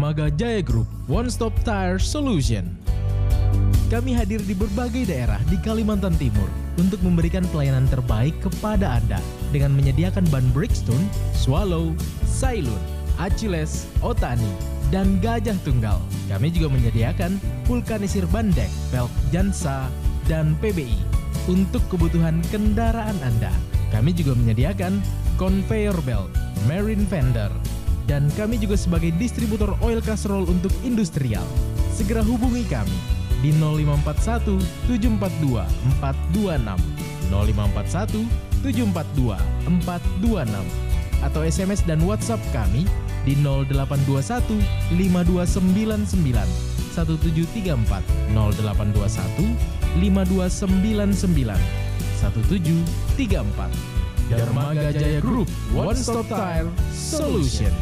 Dermaga Jaya Group, One Stop Tire Solution. Kami hadir di berbagai daerah di Kalimantan Timur untuk memberikan pelayanan terbaik kepada Anda dengan menyediakan ban Bridgestone, Swallow, Sailun, Achilles, Otani, dan Gajah Tunggal. Kami juga menyediakan vulkanisir bandek, velg Jansa, dan PBI untuk kebutuhan kendaraan Anda. Kami juga menyediakan conveyor belt, marine fender, dan kami juga sebagai distributor oil casserole untuk industrial. Segera hubungi kami di 0541 742 426 0541 742 426 atau SMS dan WhatsApp kami di 0821 5299 1734 0821 5299 1734 Dermaga Jaya Group One Stop Tire Solution.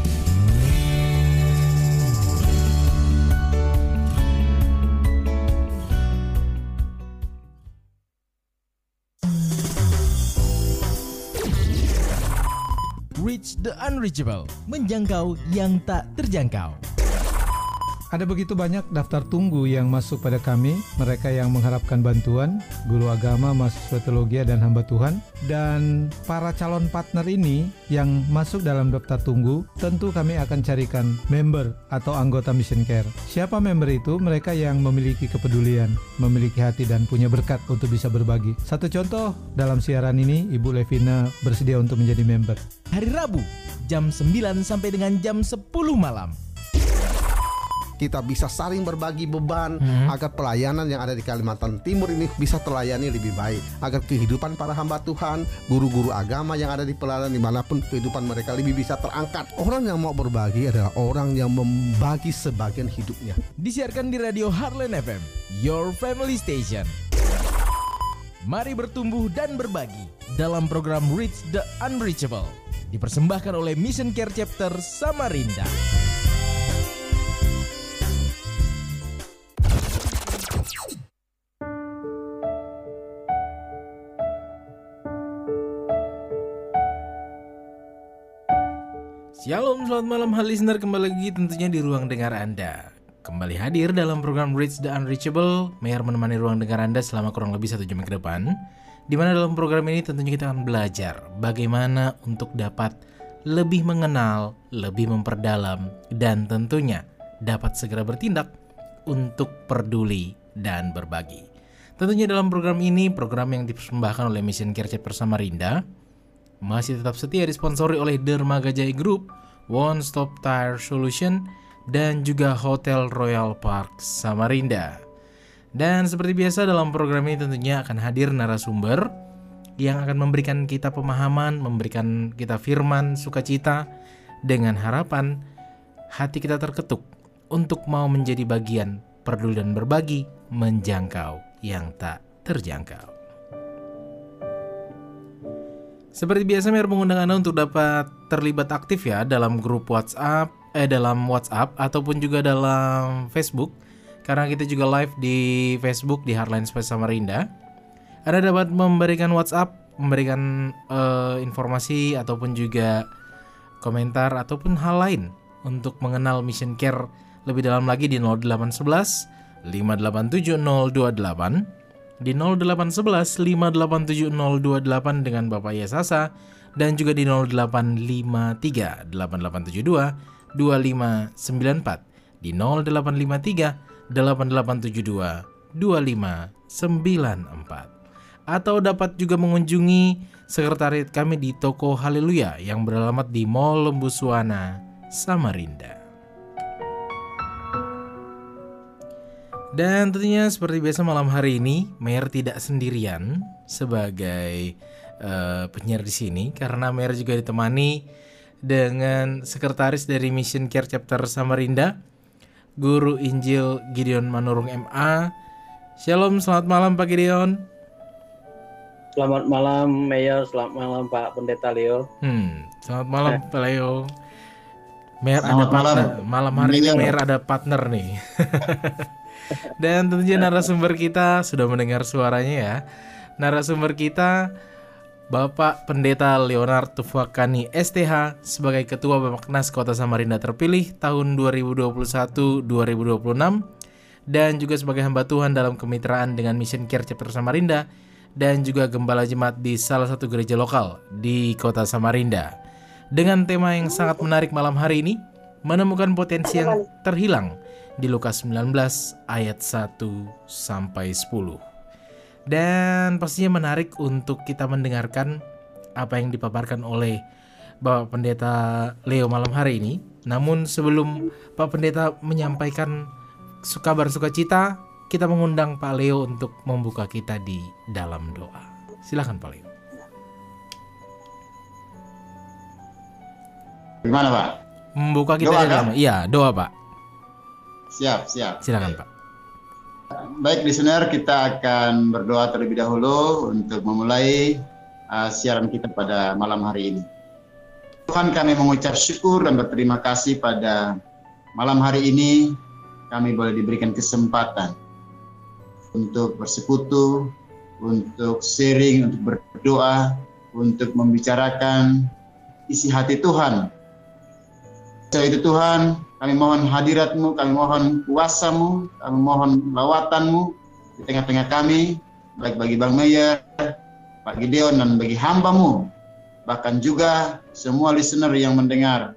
Reach the unreachable Menjangkau yang tak terjangkau Ada begitu banyak daftar tunggu yang masuk pada kami, mereka yang mengharapkan bantuan, guru agama, mahasiswa teologi dan hamba Tuhan, dan para calon partner ini yang masuk dalam daftar tunggu, tentu kami akan carikan member atau anggota Mission Care. Siapa member itu? Mereka yang memiliki kepedulian, memiliki hati dan punya berkat untuk bisa berbagi. Satu contoh dalam siaran ini, Ibu Levina bersedia untuk menjadi member. Hari Rabu jam 9 sampai dengan jam 10 malam kita bisa saling berbagi beban hmm. agar pelayanan yang ada di Kalimantan Timur ini bisa terlayani lebih baik agar kehidupan para hamba Tuhan guru-guru agama yang ada di pelayanan di mana pun kehidupan mereka lebih bisa terangkat orang yang mau berbagi adalah orang yang membagi sebagian hidupnya disiarkan di radio Heartland FM Your Family Station Mari bertumbuh dan berbagi dalam program Reach the Unreachable dipersembahkan oleh Mission Care Chapter Samarinda. Selamat malam hal listener kembali lagi tentunya di ruang dengar Anda. Kembali hadir dalam program Reach the Unreachable, Mayor menemani ruang dengar Anda selama kurang lebih satu jam ke depan. Di mana dalam program ini tentunya kita akan belajar bagaimana untuk dapat lebih mengenal, lebih memperdalam, dan tentunya dapat segera bertindak untuk peduli dan berbagi. Tentunya dalam program ini, program yang dipersembahkan oleh Mission Care Chapter Samarinda, masih tetap setia disponsori oleh Dermaga Jaya Group, One Stop Tire Solution, dan juga Hotel Royal Park Samarinda. Dan seperti biasa dalam program ini tentunya akan hadir narasumber yang akan memberikan kita pemahaman, memberikan kita firman, sukacita, dengan harapan hati kita terketuk untuk mau menjadi bagian peduli dan berbagi menjangkau yang tak terjangkau. Seperti biasa Mer mengundang Anda untuk dapat terlibat aktif ya dalam grup WhatsApp, eh dalam WhatsApp ataupun juga dalam Facebook. Karena kita juga live di Facebook di Hardline Space Samarinda. Anda dapat memberikan WhatsApp, memberikan uh, informasi ataupun juga komentar ataupun hal lain untuk mengenal Mission Care lebih dalam lagi di 0811 5870228 di 0811 5870228 dengan Bapak Yesasa dan juga di 0853 8872 2594 di 0853 8872 2594 atau dapat juga mengunjungi sekretariat kami di Toko Haleluya yang beralamat di Mall Lembuswana, Samarinda. Dan tentunya seperti biasa malam hari ini, Mayor tidak sendirian sebagai uh, penyiar di sini karena Mayor juga ditemani dengan sekretaris dari Mission Care Chapter Samarinda, Guru Injil Gideon Manurung MA. Shalom, selamat malam Pak Gideon. Selamat malam Mayor, selamat malam Pak Pendeta Leo. Hmm, selamat malam eh. Pak Leo. Mayor ada partner. Malam, malam hari ini Mayor ada partner nih. Dan tentunya narasumber kita sudah mendengar suaranya ya. Narasumber kita Bapak Pendeta Leonard Tufakani STH sebagai Ketua Bapaknas Kota Samarinda terpilih tahun 2021-2026 dan juga sebagai hamba Tuhan dalam kemitraan dengan Mission Care Chapter Samarinda dan juga gembala jemaat di salah satu gereja lokal di Kota Samarinda. Dengan tema yang sangat menarik malam hari ini, menemukan potensi yang terhilang di Lukas 19 ayat 1 sampai 10. Dan pastinya menarik untuk kita mendengarkan apa yang dipaparkan oleh Bapak Pendeta Leo malam hari ini. Namun sebelum Pak Pendeta menyampaikan kabar sukacita, kita mengundang Pak Leo untuk membuka kita di dalam doa. Silakan Pak Leo. Gimana Pak? Membuka kita Doa, di dalam. kan? Iya, doa Pak. Siap, siap. Silakan Pak. Baik listener, kita akan berdoa terlebih dahulu untuk memulai uh, siaran kita pada malam hari ini. Tuhan kami mengucap syukur dan berterima kasih pada malam hari ini kami boleh diberikan kesempatan untuk bersekutu, untuk sharing, untuk berdoa, untuk membicarakan isi hati Tuhan. So itu Tuhan, kami mohon hadiratmu, kami mohon kuasamu, kami mohon lawatanmu di tengah-tengah kami, baik bagi Bang Meyer, Pak Gideon, dan bagi hambamu, bahkan juga semua listener yang mendengar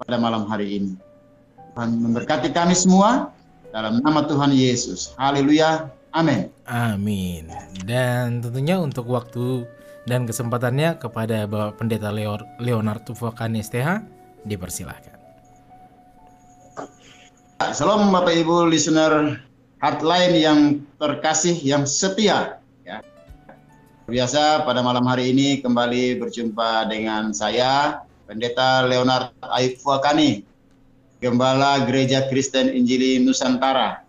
pada malam hari ini. Tuhan memberkati kami semua dalam nama Tuhan Yesus. Haleluya. Amin. Amin. Dan tentunya untuk waktu dan kesempatannya kepada Bapak Pendeta Leo, Leonard Tufakani STH dipersilahkan. Salam Bapak Ibu listener Heartline yang terkasih, yang setia. Ya. Biasa pada malam hari ini kembali berjumpa dengan saya, Pendeta Leonard Aib Fuakani, Gembala Gereja Kristen Injili Nusantara.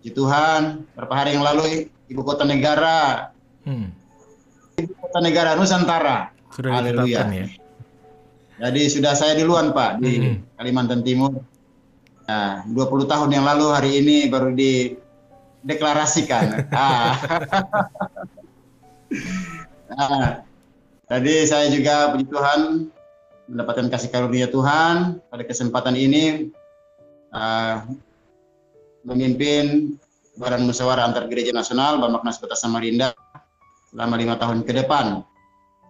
Puji Tuhan, beberapa hari yang lalu Ibu Kota Negara, Hmm, Ibu Kota Negara Nusantara. sudah Haleluya. ditetapkan ya. Jadi sudah saya duluan Pak di Mhm. Kalimantan Timur. Nah, 20 tahun yang lalu hari ini baru dideklarasikan. ah. nah, tadi saya juga puji Tuhan mendapatkan kasih karunia Tuhan pada kesempatan ini ah, memimpin Badan Musyawarah Antar Gereja Nasional Bamaknas Kota Samarinda selama lima tahun ke depan.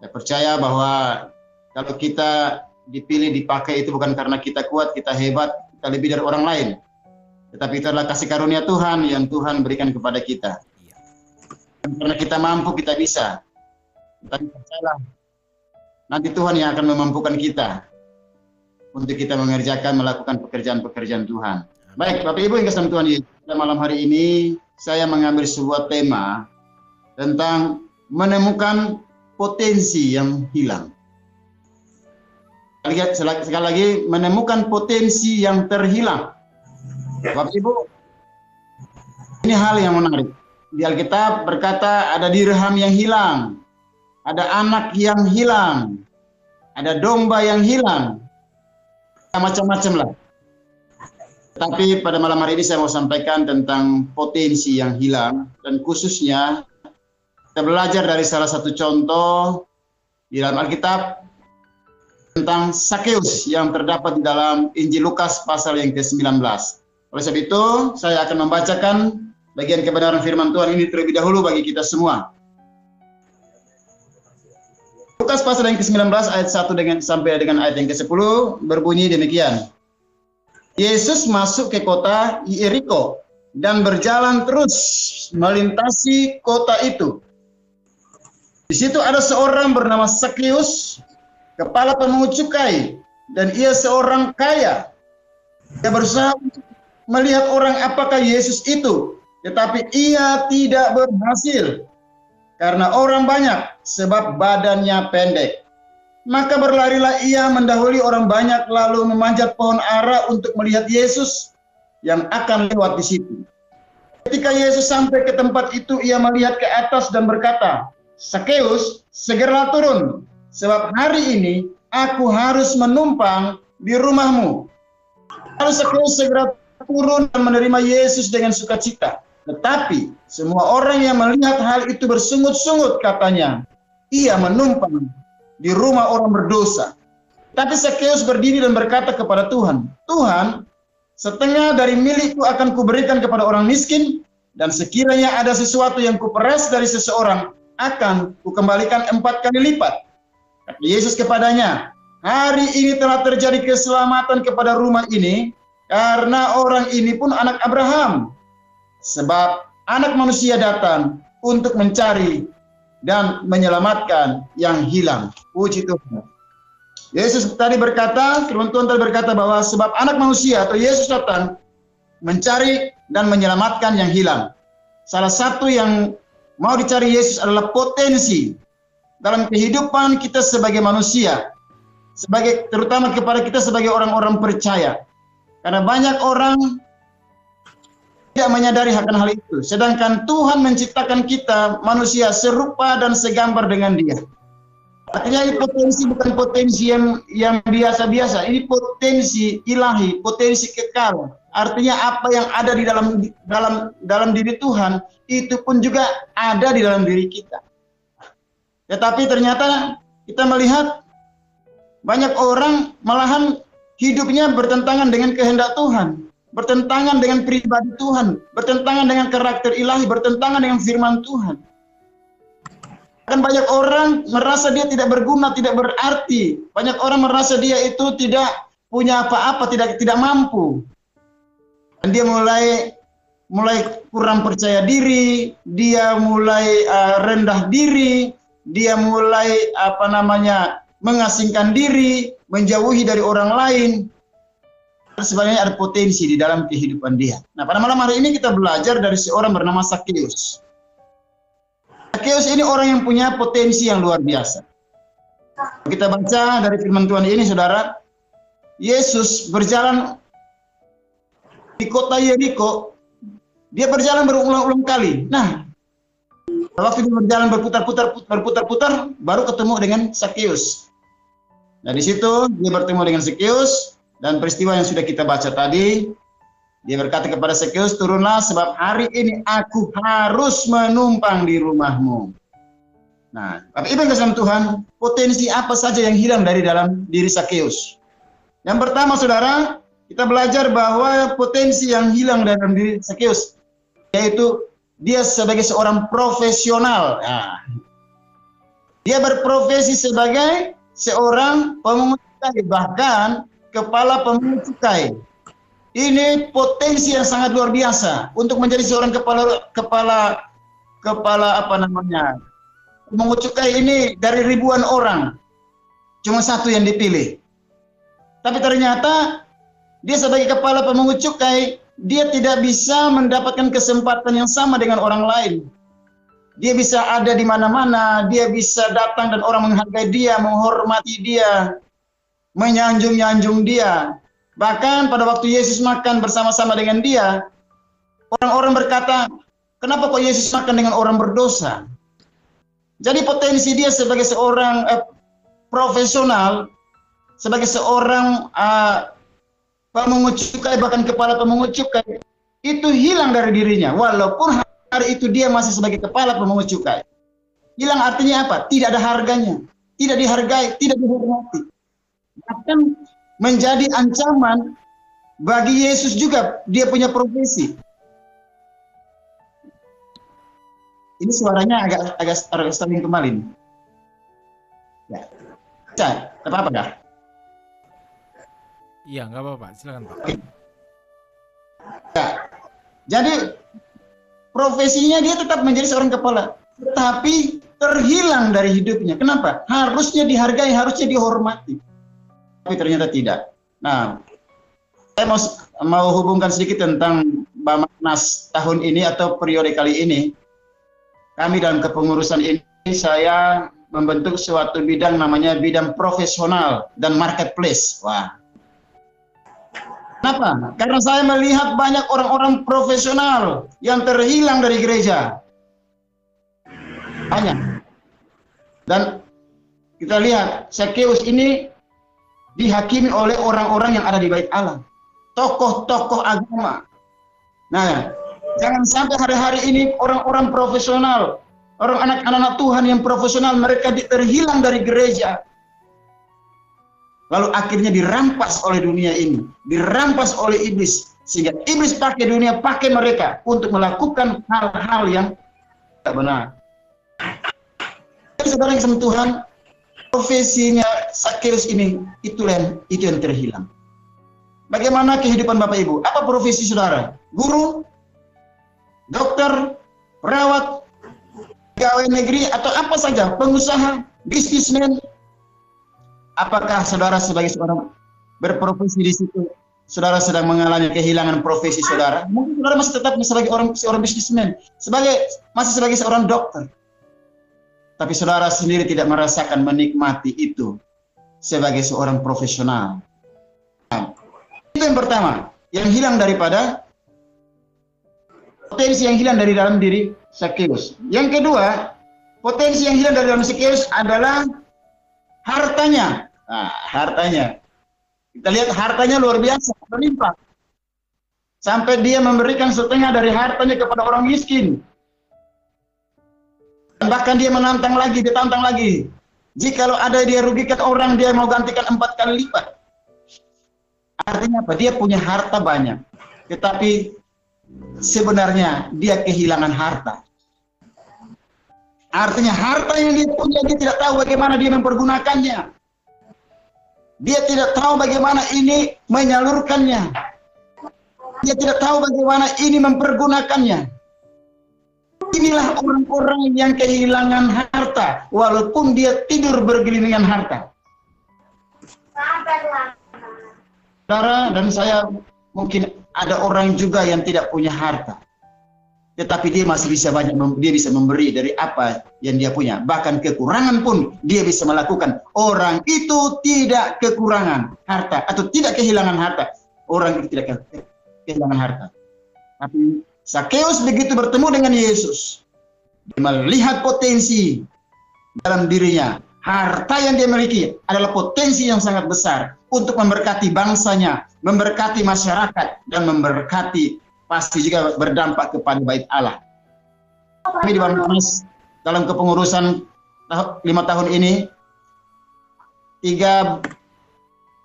Saya percaya bahwa kalau kita dipilih dipakai itu bukan karena kita kuat, kita hebat, kita lebih dari orang lain. Tetapi itu adalah kasih karunia Tuhan yang Tuhan berikan kepada kita. Karena kita mampu, kita bisa. Tapi percayalah, nanti Tuhan yang akan memampukan kita untuk kita mengerjakan, melakukan pekerjaan-pekerjaan Tuhan. Baik, Bapak Ibu yang kesal Tuhan Yesus, pada malam hari ini saya mengambil sebuah tema tentang menemukan potensi yang hilang. Sekali, lagi, menemukan potensi yang terhilang. Bapak Ibu, ini hal yang menarik. Di Alkitab berkata ada dirham yang hilang, ada anak yang hilang, ada domba yang hilang, macam-macam lah. Tapi pada malam hari ini saya mau sampaikan tentang potensi yang hilang dan khususnya kita belajar dari salah satu contoh di dalam Alkitab tentang Sakeus yang terdapat di dalam Injil Lukas pasal yang ke-19. Oleh sebab itu, saya akan membacakan bagian kebenaran firman Tuhan ini terlebih dahulu bagi kita semua. Lukas pasal yang ke-19 ayat 1 dengan sampai dengan ayat yang ke-10 berbunyi demikian. Yesus masuk ke kota Yeriko dan berjalan terus melintasi kota itu. Di situ ada seorang bernama Sakeus, kepala pemungut cukai, dan ia seorang kaya. Dia berusaha melihat orang apakah Yesus itu, tetapi ia tidak berhasil karena orang banyak sebab badannya pendek. Maka berlarilah ia mendahului orang banyak lalu memanjat pohon ara untuk melihat Yesus yang akan lewat di situ. Ketika Yesus sampai ke tempat itu, ia melihat ke atas dan berkata, Sakeus, segera turun, sebab hari ini aku harus menumpang di rumahmu. Lalu Sakeus segera turun dan menerima Yesus dengan sukacita. Tetapi semua orang yang melihat hal itu bersungut-sungut katanya, ia menumpang di rumah orang berdosa. Tapi Sakeus berdiri dan berkata kepada Tuhan, Tuhan, setengah dari milikku akan kuberikan kepada orang miskin, dan sekiranya ada sesuatu yang kuperas dari seseorang, akan kukembalikan empat kali lipat. Yesus kepadanya, hari ini telah terjadi keselamatan kepada rumah ini, karena orang ini pun anak Abraham. Sebab anak manusia datang untuk mencari dan menyelamatkan yang hilang. Puji Tuhan. Yesus tadi berkata, firman Tuhan tadi berkata bahwa sebab anak manusia atau Yesus datang mencari dan menyelamatkan yang hilang. Salah satu yang mau dicari Yesus adalah potensi dalam kehidupan kita sebagai manusia, sebagai terutama kepada kita sebagai orang-orang percaya. Karena banyak orang tidak menyadari akan hal itu. Sedangkan Tuhan menciptakan kita manusia serupa dan segambar dengan Dia. Artinya ini potensi bukan potensi yang yang biasa-biasa. Ini potensi ilahi, potensi kekal. Artinya apa yang ada di dalam dalam dalam diri Tuhan itu pun juga ada di dalam diri kita. Tetapi ternyata kita melihat banyak orang malahan hidupnya bertentangan dengan kehendak Tuhan, bertentangan dengan pribadi Tuhan, bertentangan dengan karakter ilahi, bertentangan dengan firman Tuhan. Kan banyak orang merasa dia tidak berguna, tidak berarti. Banyak orang merasa dia itu tidak punya apa-apa, tidak tidak mampu. Dan dia mulai mulai kurang percaya diri, dia mulai uh, rendah diri, dia mulai apa namanya mengasingkan diri, menjauhi dari orang lain. Sebenarnya ada potensi di dalam kehidupan dia. Nah, pada malam hari ini kita belajar dari seorang bernama Sakeus. Zacchaeus ini orang yang punya potensi yang luar biasa. Kita baca dari firman Tuhan ini, saudara. Yesus berjalan di kota Yeriko. Dia berjalan berulang-ulang kali. Nah, waktu berjalan berputar-putar, berputar-putar, baru ketemu dengan Zacchaeus. Nah, di situ dia bertemu dengan Zacchaeus dan peristiwa yang sudah kita baca tadi, dia berkata kepada Zacchaeus, turunlah sebab hari ini aku harus menumpang di rumahmu. Nah, tapi Ibu yang Tuhan, potensi apa saja yang hilang dari dalam diri Zacchaeus? Yang pertama, saudara, kita belajar bahwa potensi yang hilang dalam diri Zacchaeus, yaitu dia sebagai seorang profesional. Nah, dia berprofesi sebagai seorang pemungut cukai, bahkan kepala pemungut cukai. Ini potensi yang sangat luar biasa untuk menjadi seorang kepala kepala kepala apa namanya mengut cukai ini dari ribuan orang cuma satu yang dipilih. Tapi ternyata dia sebagai kepala pemungut cukai dia tidak bisa mendapatkan kesempatan yang sama dengan orang lain. Dia bisa ada di mana-mana, dia bisa datang dan orang menghargai dia, menghormati dia, menyanjung-nyanjung dia. Bahkan pada waktu Yesus makan bersama-sama dengan dia, orang-orang berkata, kenapa kok Yesus makan dengan orang berdosa? Jadi potensi dia sebagai seorang eh, profesional, sebagai seorang uh, pemungut cukai, bahkan kepala pemungut cukai, itu hilang dari dirinya. Walaupun hari itu dia masih sebagai kepala pemungut cukai. Hilang artinya apa? Tidak ada harganya. Tidak dihargai, tidak dihormati. Bahkan menjadi ancaman bagi Yesus juga dia punya profesi. Ini suaranya agak agak agak kembali. Ya. Bisa, apa apa dah? Iya, nggak apa-apa. Silakan Pak. Ya. Jadi profesinya dia tetap menjadi seorang kepala, tetapi terhilang dari hidupnya. Kenapa? Harusnya dihargai, harusnya dihormati tapi ternyata tidak. Nah, saya mau mau hubungkan sedikit tentang Bamaknas tahun ini atau periode kali ini. Kami dalam kepengurusan ini saya membentuk suatu bidang namanya bidang profesional dan marketplace. Wah. Kenapa? Karena saya melihat banyak orang-orang profesional yang terhilang dari gereja. Banyak. Dan kita lihat Zacchaeus ini dihakimi oleh orang-orang yang ada di bait Allah. Tokoh-tokoh agama. Nah, jangan sampai hari-hari ini orang-orang profesional, orang anak-anak Tuhan yang profesional mereka terhilang dari gereja. Lalu akhirnya dirampas oleh dunia ini, dirampas oleh iblis sehingga iblis pakai dunia, pakai mereka untuk melakukan hal-hal yang tak benar. Saudara yang profesinya Sakeus ini itu yang itu yang terhilang. Bagaimana kehidupan Bapak Ibu? Apa profesi saudara? Guru, dokter, perawat, pegawai negeri atau apa saja, pengusaha, bisnismen. Apakah saudara sebagai seorang berprofesi di situ, saudara sedang mengalami kehilangan profesi saudara? Mungkin saudara masih tetap sebagai orang seorang bisnismen, sebagai masih sebagai seorang dokter. Tapi saudara sendiri tidak merasakan menikmati itu sebagai seorang profesional. Nah, itu yang pertama, yang hilang daripada potensi yang hilang dari dalam diri Zacchaeus. Yang kedua, potensi yang hilang dari dalam Zacchaeus adalah hartanya. Nah, hartanya. Kita lihat hartanya luar biasa, berlimpah. Sampai dia memberikan setengah dari hartanya kepada orang miskin. Bahkan dia menantang lagi, ditantang lagi. Jikalau ada dia rugikan orang, dia mau gantikan empat kali lipat. Artinya apa? Dia punya harta banyak. Tetapi sebenarnya dia kehilangan harta. Artinya harta yang dia punya dia tidak tahu bagaimana dia mempergunakannya. Dia tidak tahu bagaimana ini menyalurkannya. Dia tidak tahu bagaimana ini mempergunakannya. Inilah orang-orang yang kehilangan harta walaupun dia tidur bergelingan harta. Saudara dan saya mungkin ada orang juga yang tidak punya harta. Tetapi dia masih bisa banyak dia bisa memberi dari apa yang dia punya. Bahkan kekurangan pun dia bisa melakukan. Orang itu tidak kekurangan harta atau tidak kehilangan harta. Orang itu tidak kehilangan harta. Tapi Sakeus begitu bertemu dengan Yesus, dia melihat potensi dalam dirinya harta yang dia miliki adalah potensi yang sangat besar untuk memberkati bangsanya, memberkati masyarakat, dan memberkati pasti juga berdampak kepada bait Allah. Kami di Bantuanis dalam kepengurusan lima tahun ini tiga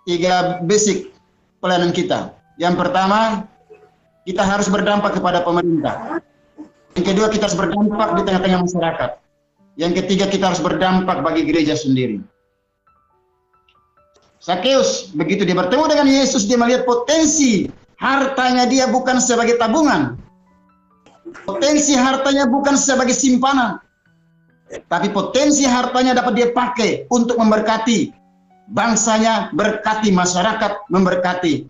tiga basic pelayanan kita. Yang pertama, kita harus berdampak kepada pemerintah. Yang kedua, kita harus berdampak di tengah-tengah masyarakat. Yang ketiga kita harus berdampak bagi gereja sendiri. Sakeus begitu dia bertemu dengan Yesus dia melihat potensi hartanya dia bukan sebagai tabungan. Potensi hartanya bukan sebagai simpanan. Tapi potensi hartanya dapat dia pakai untuk memberkati bangsanya, berkati masyarakat, memberkati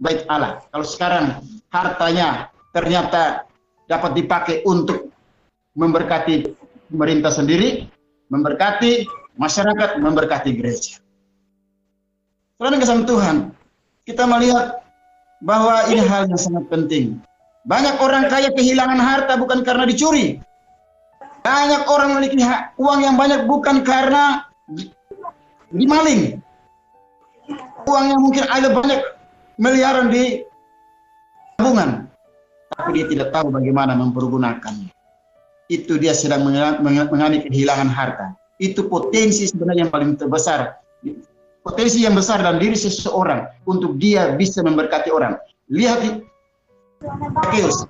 bait Allah. Kalau sekarang hartanya ternyata dapat dipakai untuk memberkati pemerintah sendiri, memberkati masyarakat, memberkati gereja. Saudara kesan Tuhan, kita melihat bahwa ini hal yang sangat penting. Banyak orang kaya kehilangan harta bukan karena dicuri. Banyak orang memiliki uang yang banyak bukan karena dimaling. Uang yang mungkin ada banyak miliaran di tabungan. Tapi dia tidak tahu bagaimana mempergunakannya itu dia sedang mengalami kehilangan harta. Itu potensi sebenarnya yang paling terbesar. Potensi yang besar dalam diri seseorang untuk dia bisa memberkati orang. Lihat Zacchaeus.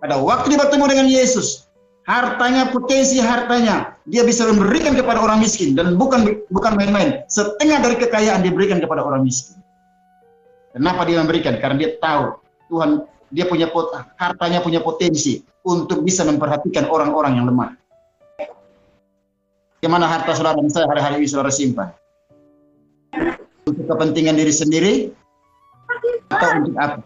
Pada waktu dia bertemu dengan Yesus, hartanya, potensi hartanya, dia bisa memberikan kepada orang miskin dan bukan bukan main-main. Setengah dari kekayaan diberikan kepada orang miskin. Kenapa dia memberikan? Karena dia tahu Tuhan dia punya pot, hartanya punya potensi untuk bisa memperhatikan orang-orang yang lemah. Bagaimana harta saudara saya hari-hari ini saudara simpan? Untuk kepentingan diri sendiri atau untuk apa?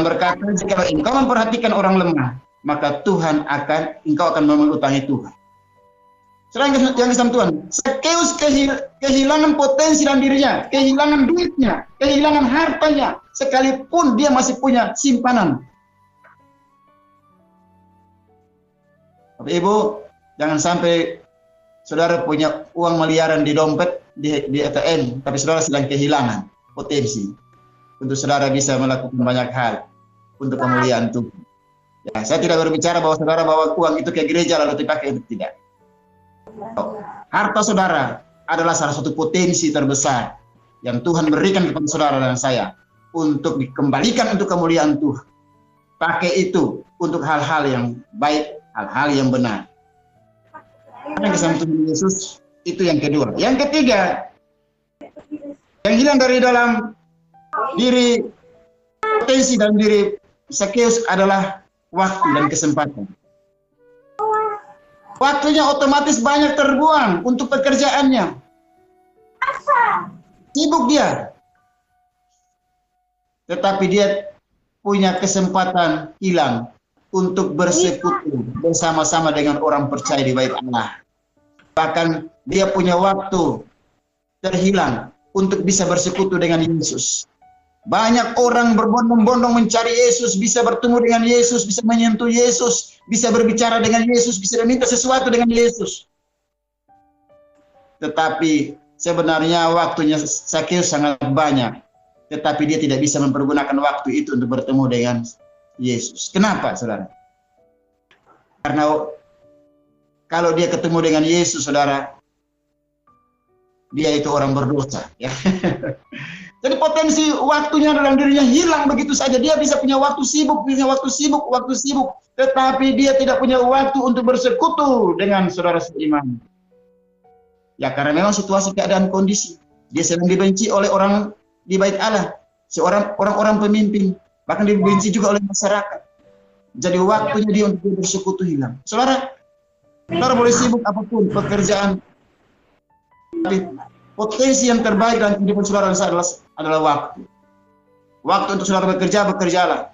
Berkata, jika engkau memperhatikan orang lemah, maka Tuhan akan, engkau akan memenuhi Tuhan. Selain yang Islam Tuhan, Sakeus kehilangan potensi dalam dirinya, kehilangan duitnya, kehilangan hartanya, sekalipun dia masih punya simpanan. Bapak Ibu, jangan sampai saudara punya uang miliaran di dompet, di, di ATM, tapi saudara sedang kehilangan potensi untuk saudara bisa melakukan banyak hal untuk kemuliaan Tuhan. Ya, saya tidak berbicara bahwa saudara bawa uang itu ke gereja lalu dipakai itu tidak. Harta saudara adalah salah satu potensi terbesar yang Tuhan berikan kepada saudara dan saya untuk dikembalikan untuk kemuliaan Tuhan. Pakai itu untuk hal-hal yang baik, hal-hal yang benar. Yang Tuhan Yesus itu yang kedua. Yang ketiga, yang hilang dari dalam diri potensi dan diri Sakeus adalah waktu dan kesempatan. Waktunya otomatis banyak terbuang untuk pekerjaannya. Sibuk dia. Tetapi dia punya kesempatan hilang untuk bersekutu bersama-sama dengan orang percaya di bait Allah. Bahkan dia punya waktu terhilang untuk bisa bersekutu dengan Yesus. Banyak orang berbondong-bondong mencari Yesus, bisa bertemu dengan Yesus, bisa menyentuh Yesus, bisa berbicara dengan Yesus, bisa meminta sesuatu dengan Yesus. Tetapi sebenarnya waktunya Sakeus sangat banyak. Tetapi dia tidak bisa mempergunakan waktu itu untuk bertemu dengan Yesus. Kenapa, saudara? Karena kalau dia ketemu dengan Yesus, saudara, dia itu orang berdosa. Ya. Jadi potensi waktunya dalam dirinya hilang begitu saja. Dia bisa punya waktu sibuk, punya waktu sibuk, waktu sibuk. Tetapi dia tidak punya waktu untuk bersekutu dengan saudara seiman. Ya karena memang situasi keadaan kondisi. Dia sedang dibenci oleh orang di bait Allah. Seorang orang-orang pemimpin. Bahkan dibenci juga oleh masyarakat. Jadi waktunya dia untuk bersekutu hilang. Saudara, saudara boleh sibuk apa pun pekerjaan. Tapi potensi yang terbaik dalam kehidupan saudara adalah, adalah waktu. Waktu untuk saudara bekerja, bekerjalah.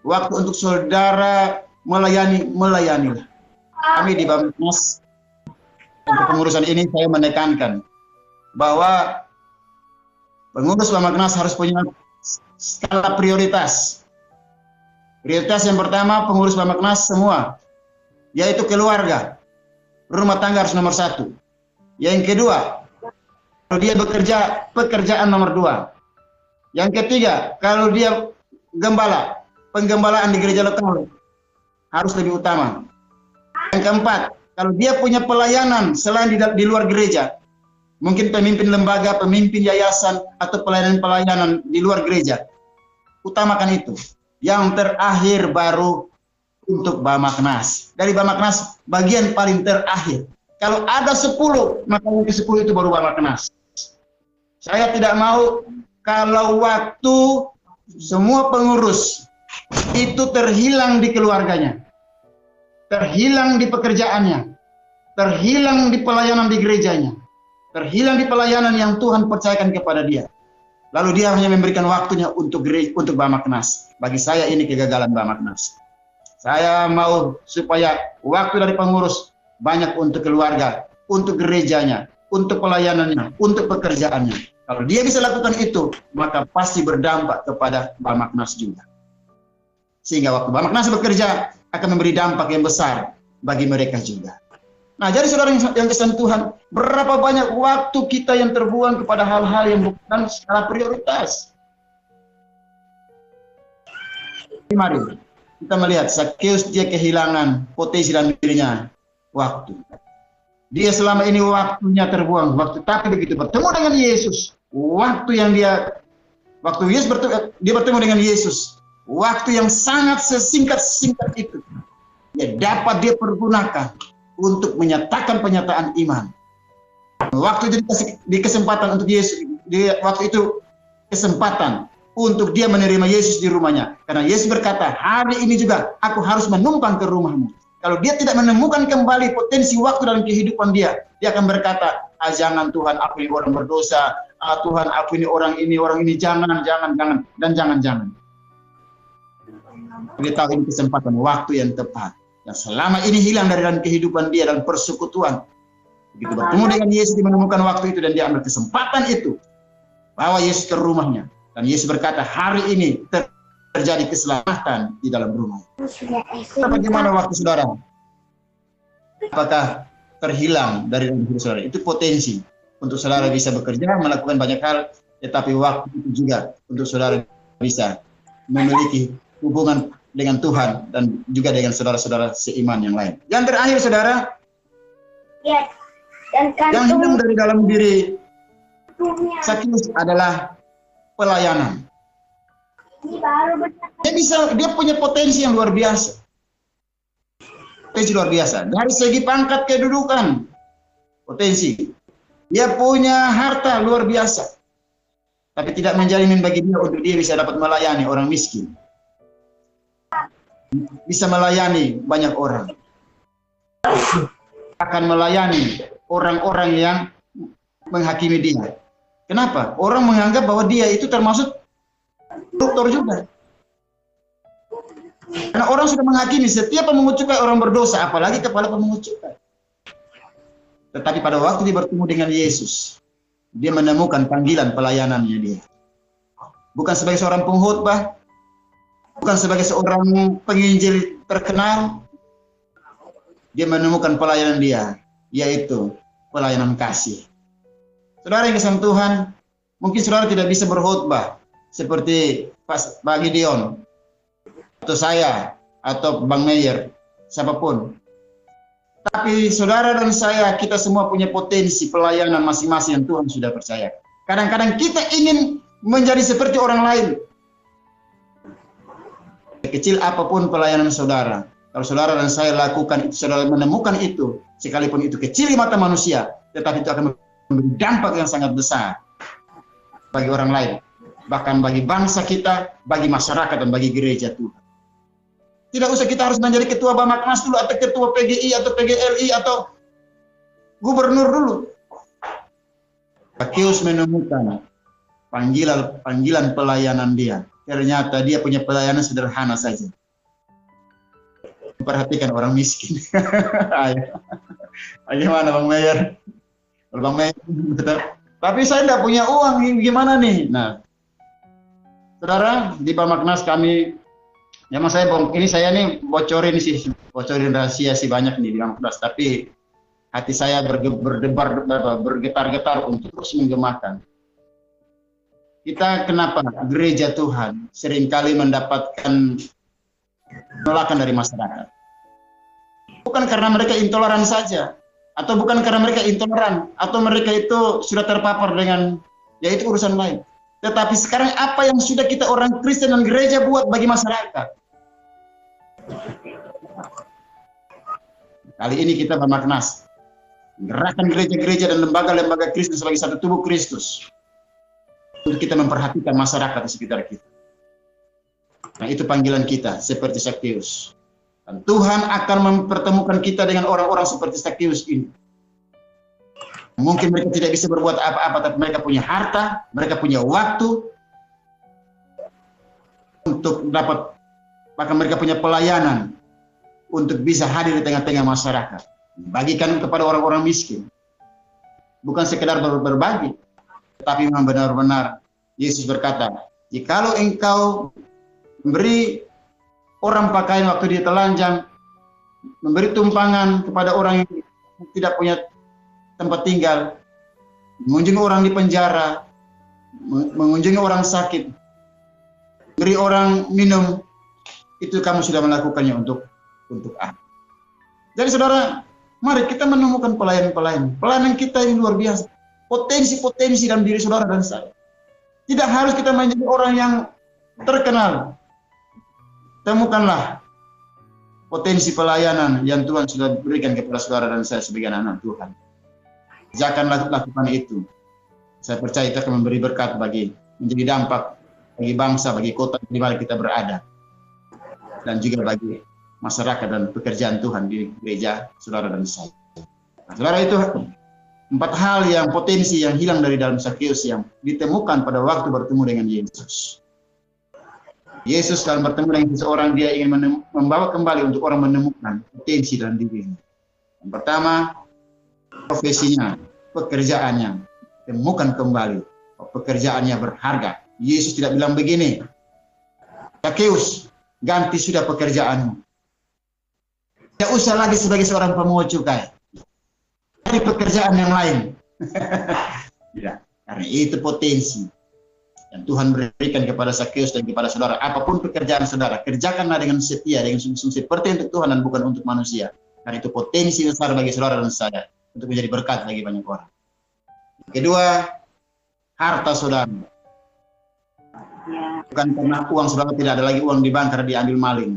Waktu untuk saudara melayani, melayanilah. Kami di Bamnas, untuk pengurusan ini saya menekankan bahwa pengurus Bamnas harus punya skala prioritas. Prioritas yang pertama pengurus Bamnas semua, yaitu keluarga. Rumah tangga harus nomor satu. Yang kedua, kalau dia bekerja pekerjaan nomor dua. Yang ketiga, kalau dia gembala, penggembalaan di gereja lokal harus lebih utama. Yang keempat, kalau dia punya pelayanan selain di, di luar gereja, mungkin pemimpin lembaga, pemimpin yayasan, atau pelayanan-pelayanan di luar gereja, utamakan itu. Yang terakhir baru untuk Bamaknas. Dari Bamaknas, bagian paling terakhir. Kalau ada 10, maka yang ke 10 itu baru Bamaknas. Saya tidak mau kalau waktu semua pengurus itu terhilang di keluarganya, terhilang di pekerjaannya, terhilang di pelayanan di gerejanya, terhilang di pelayanan yang Tuhan percayakan kepada dia. Lalu dia hanya memberikan waktunya untuk gereja, untuk Bamaknas. Bagi saya ini kegagalan Bamaknas. Saya mau supaya waktu dari pengurus banyak untuk keluarga, untuk gerejanya, untuk pelayanannya, untuk pekerjaannya. Kalau dia bisa lakukan itu, maka pasti berdampak kepada Bamaknas juga. Sehingga waktu Bamaknas bekerja akan memberi dampak yang besar bagi mereka juga. Nah, jadi saudara yang kesan Tuhan, berapa banyak waktu kita yang terbuang kepada hal-hal yang bukan skala prioritas. Mari kita melihat Sakeus dia kehilangan potensi dalam dirinya waktu. Dia selama ini waktunya terbuang. Waktu tapi begitu bertemu dengan Yesus, waktu yang dia waktu Yesus bertemu, dia bertemu dengan Yesus, waktu yang sangat sesingkat-singkat itu, ya dapat dia pergunakan untuk menyatakan penyataan iman. Waktu itu dikasih di kesempatan untuk Yesus, dia waktu itu kesempatan untuk dia menerima Yesus di rumahnya. Karena Yesus berkata, hari ini juga aku harus menumpang ke rumahmu. Kalau dia tidak menemukan kembali potensi waktu dalam kehidupan dia, dia akan berkata, ah, jangan Tuhan aku ini orang berdosa, ah, Tuhan aku ini orang ini, orang ini, jangan, jangan, jangan, dan jangan, jangan. Dia tahu ini kesempatan waktu yang tepat. Yang selama ini hilang dari dalam kehidupan dia dalam persekutuan. Begitu bertemu dengan Yesus, dia menemukan waktu itu dan dia ambil kesempatan itu. Bawa Yesus ke rumahnya. Dan Yesus berkata, hari ini terjadi keselamatan di dalam rumah. Bagaimana waktu saudara? Apakah terhilang dari dalam hidup saudara? Itu potensi untuk saudara bisa bekerja, melakukan banyak hal, tetapi waktu itu juga untuk saudara bisa memiliki hubungan dengan Tuhan dan juga dengan saudara-saudara seiman yang lain. Yang terakhir saudara, Yes. Dan yang hilang kantung dari dalam diri Sakius adalah pelayanan. Dia bisa, dia punya potensi yang luar biasa. Potensi luar biasa. Dari segi pangkat kedudukan, potensi. Dia punya harta luar biasa. Tapi tidak menjamin bagi dia untuk dia bisa dapat melayani orang miskin. Bisa melayani banyak orang. Akan melayani orang-orang yang menghakimi dia. Kenapa? Orang menganggap bahwa dia itu termasuk koruptor juga. Karena orang sudah menghakimi setiap pemungut cukai orang berdosa, apalagi kepala pemungut cukai. Tetapi pada waktu dia bertemu dengan Yesus, dia menemukan panggilan pelayanannya dia. Bukan sebagai seorang pengkhotbah, bukan sebagai seorang penginjil terkenal. Dia menemukan pelayanan dia, yaitu pelayanan kasih. Saudara yang kesang Tuhan, mungkin saudara tidak bisa berkhotbah seperti Pak Gideon atau saya atau Bang Meyer, siapa pun. Tapi saudara dan saya, kita semua punya potensi pelayanan masing-masing yang Tuhan sudah percaya. Kadang-kadang kita ingin menjadi seperti orang lain. Kecil apa pun pelayanan saudara, kalau saudara dan saya lakukan itu, saudara menemukan itu, sekalipun itu kecil di mata manusia, tetapi itu akan memberi dampak yang sangat besar bagi orang lain. Bahkan bagi bangsa kita, bagi masyarakat, dan bagi gereja Tuhan. Tidak usah kita harus menjadi ketua Bamaknas dulu, atau ketua PGI, atau PGLI, atau gubernur dulu. Pakius menemukan panggilan panggilan pelayanan dia. Ternyata dia punya pelayanan sederhana saja. Memperhatikan orang miskin. Bagaimana Bang Mayer? Kalau tapi saya tidak punya uang, gimana nih? Nah, saudara, di Bamaknas kami Ya mas saya bong, ini saya nih bocorin sih, bocorin rahasia sih banyak nih di Bamaknas. Tapi hati saya berdebar, bergetar-getar untuk terus menggemakan. Kita kenapa gereja Tuhan sering kali mendapatkan penolakan dari masyarakat? Bukan karena mereka intoleran saja, atau bukan karena mereka intoleran, atau mereka itu sudah terpapar dengan yaitu urusan lain. Tetapi sekarang apa yang sudah kita orang Kristen dan gereja buat bagi masyarakat? Kali ini kita bermaknas gerakan gereja-gereja dan lembaga-lembaga Kristen sebagai satu tubuh Kristus untuk kita memperhatikan masyarakat di sekitar kita. Nah itu panggilan kita seperti Saktius. Dan Tuhan akan mempertemukan kita dengan orang-orang seperti Saktius ini. Mungkin mereka tidak bisa berbuat apa-apa, tapi mereka punya harta, mereka punya waktu untuk dapat, maka mereka punya pelayanan untuk bisa hadir di tengah-tengah masyarakat. Bagikan kepada orang-orang miskin. Bukan sekedar ber berbagi, tetapi memang benar-benar Yesus berkata, jikalau engkau memberi orang pakaian waktu dia telanjang, memberi tumpangan kepada orang yang tidak punya tempat tinggal, mengunjungi orang di penjara, mengunjungi orang sakit, beri orang minum, itu kamu sudah melakukannya untuk untuk ah. Jadi saudara, mari kita menemukan pelayan-pelayan. Pelayanan kita ini luar biasa. Potensi-potensi dalam diri saudara dan saya. Tidak harus kita menjadi orang yang terkenal. Temukanlah potensi pelayanan yang Tuhan sudah berikan kepada saudara dan saya sebagai anak Tuhan. Jangan lakukan itu. Saya percaya itu akan memberi berkat bagi menjadi dampak bagi bangsa, bagi kota di mana kita berada. Dan juga bagi masyarakat dan pekerjaan Tuhan di gereja saudara dan saya. Nah, saudara itu empat hal yang potensi yang hilang dari dalam Sakeus yang ditemukan pada waktu bertemu dengan Yesus. Yesus dalam bertemu dengan seseorang dia ingin membawa kembali untuk orang menemukan potensi dalam dirinya. Yang pertama, profesinya, pekerjaannya, temukan kembali pekerjaannya berharga. Yesus tidak bilang begini, Sakeus, ganti sudah pekerjaanmu. Tidak usah lagi sebagai seorang pemungut cukai. Cari pekerjaan yang lain. Tidak, karena itu potensi. Yang Tuhan berikan kepada Sakeus dan kepada saudara. Apa pun pekerjaan saudara, kerjakanlah dengan setia, dengan sungguh-sungguh seperti untuk Tuhan dan bukan untuk manusia. Karena itu potensi besar bagi saudara dan saya untuk menjadi berkat bagi banyak orang. Kedua, harta saudara. Bukan karena uang saudara tidak ada lagi uang di bank karena diambil maling.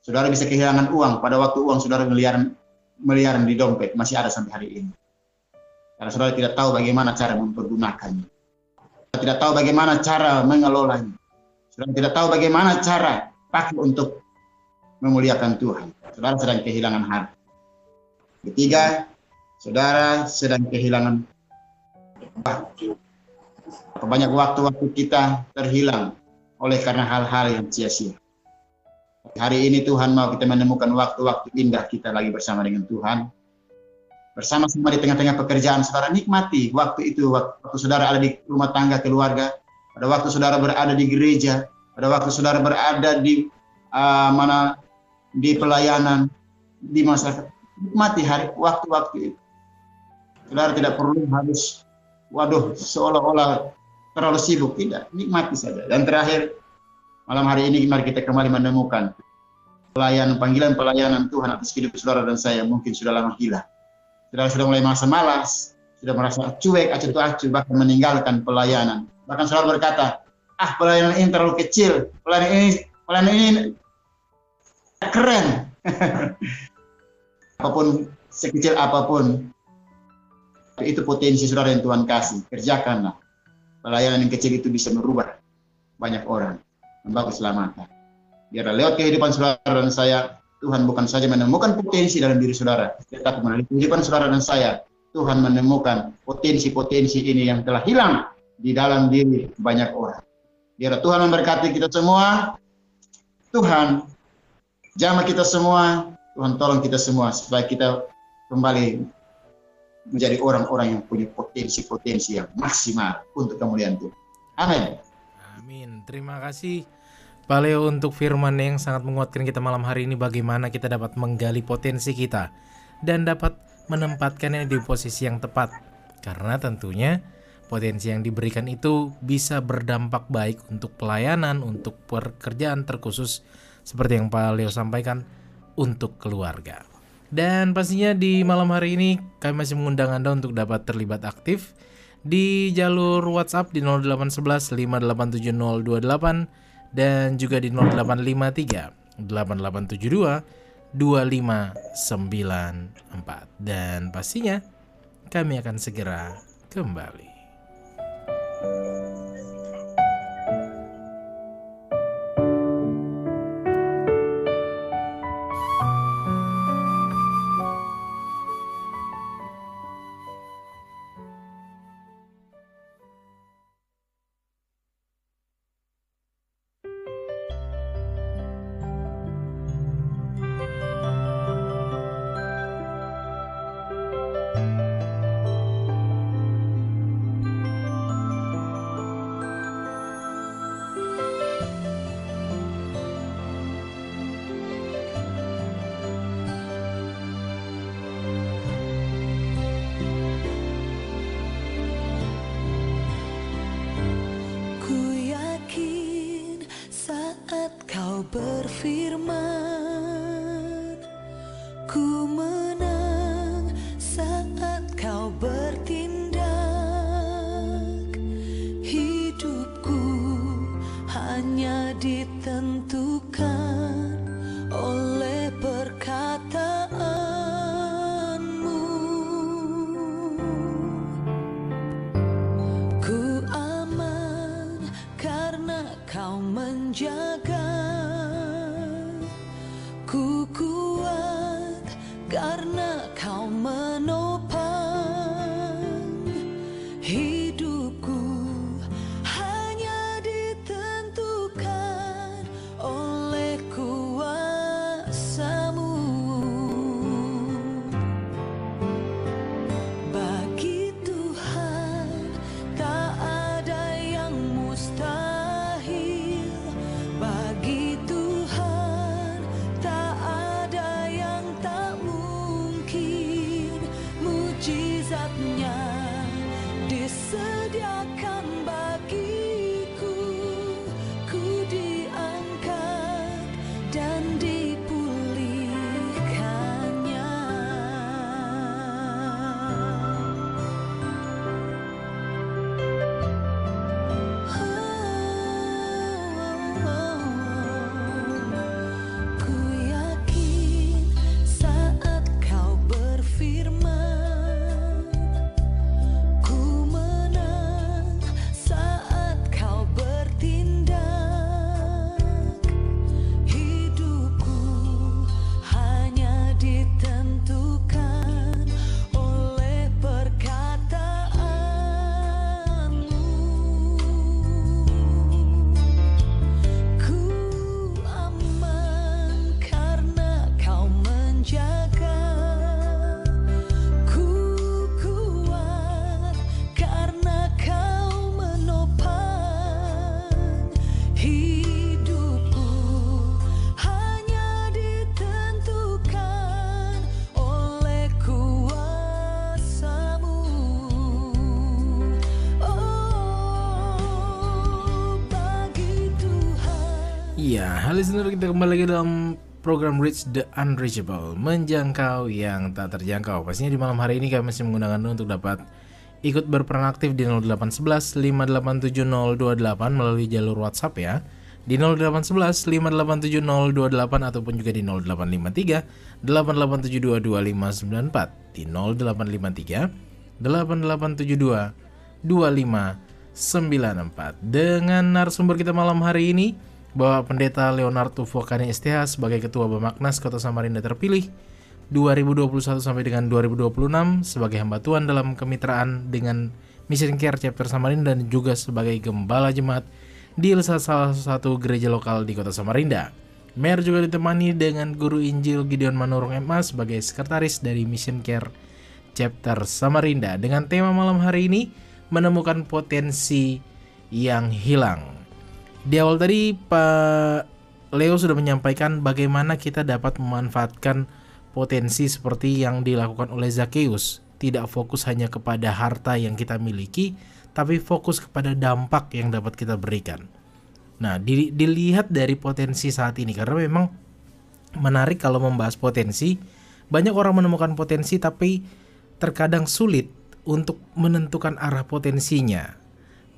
Saudara bisa kehilangan uang pada waktu uang saudara miliaran miliaran di dompet masih ada sampai hari ini. Karena saudara tidak tahu bagaimana cara mempergunakannya. Tidak tahu bagaimana cara mengelolanya. Saudara tidak tahu bagaimana cara pakai untuk memuliakan Tuhan. Saudara sedang kehilangan harta. Ketiga, saudara sedang kehilangan waktu. Banyak waktu-waktu kita terhilang oleh karena hal-hal yang sia-sia. Hari ini Tuhan mau kita menemukan waktu-waktu indah kita lagi bersama dengan Tuhan. Bersama-sama di tengah-tengah pekerjaan saudara nikmati waktu itu waktu, saudara ada di rumah tangga keluarga, pada waktu saudara berada di gereja, pada waktu saudara berada di uh, mana di pelayanan di masyarakat. Nikmati hari waktu-waktu itu. Saudara tidak perlu harus waduh seolah-olah terlalu sibuk tidak nikmati saja dan terakhir malam hari ini mari kita kembali menemukan pelayanan panggilan pelayanan Tuhan atas kehidupan saudara dan saya mungkin sudah lama hilang saudara sudah mulai merasa malas sudah merasa cuek acuh acuh bahkan meninggalkan pelayanan. Bahkan saudara berkata ah pelayanan ini terlalu kecil pelayanan ini pelayanan ini keren. Apa pun sekecil apa pun itu potensi saudara yang Tuhan kasih. Kerjakanlah. Pelayanan yang kecil itu bisa merubah banyak orang, membawa keselamatan. Biar lewat kehidupan saudara dan saya, Tuhan bukan saja menemukan potensi dalam diri saudara, tetapi melalui kehidupan saudara dan saya, Tuhan menemukan potensi-potensi ini yang telah hilang di dalam diri banyak orang. Biar Tuhan memberkati kita semua. Tuhan jamah kita semua. Tuhan tolong kita semua supaya kita kembali menjadi orang-orang yang punya potensi-potensi yang maksimal untuk kemuliaan Tuhan. Amin. Amin. Terima kasih Pak Leo untuk firman yang sangat menguatkan kita malam hari ini bagaimana kita dapat menggali potensi kita dan dapat menempatkannya di posisi yang tepat. Karena tentunya potensi yang diberikan itu bisa berdampak baik untuk pelayanan, untuk pekerjaan terkhusus seperti yang Pak Leo sampaikan untuk keluarga. Dan pastinya di malam hari ini kami masih mengundang Anda untuk dapat terlibat aktif di jalur WhatsApp di 0811 5870228 dan juga di 0853 8872 2594 dan pastinya kami akan segera kembali. Iya, hal berfirman. Listener kita kembali lagi dalam program Reach the Unreachable Menjangkau yang tak terjangkau. Pastinya di malam hari ini kami masih menggunakan untuk dapat ikut berperan aktif di 0811 5870228 melalui jalur WhatsApp ya. Di 0811 5870228 ataupun juga di 0853 88722594 di 0853 8872 2594 dengan narasumber kita malam hari ini bahwa Pendeta Leonardo Fokani STH sebagai Ketua Bamaknas Kota Samarinda terpilih 2021 sampai dengan 2026 sebagai hamba Tuhan dalam kemitraan dengan Mission Care Chapter Samarinda dan juga sebagai Gembala Jemaat di salah satu gereja lokal di Kota Samarinda. Mer juga ditemani dengan Guru Injil Gideon Manurung MA sebagai sekretaris dari Mission Care Chapter Samarinda dengan tema malam hari ini menemukan potensi yang hilang. Di awal tadi Pak Leo sudah menyampaikan bagaimana kita dapat memanfaatkan potensi seperti yang dilakukan oleh Zakheus. Tidak fokus hanya kepada harta yang kita miliki, tapi fokus kepada dampak yang dapat kita berikan. Nah, di, dilihat dari potensi saat ini karena memang menarik kalau membahas potensi. Banyak orang menemukan potensi tapi terkadang sulit untuk menentukan arah potensinya.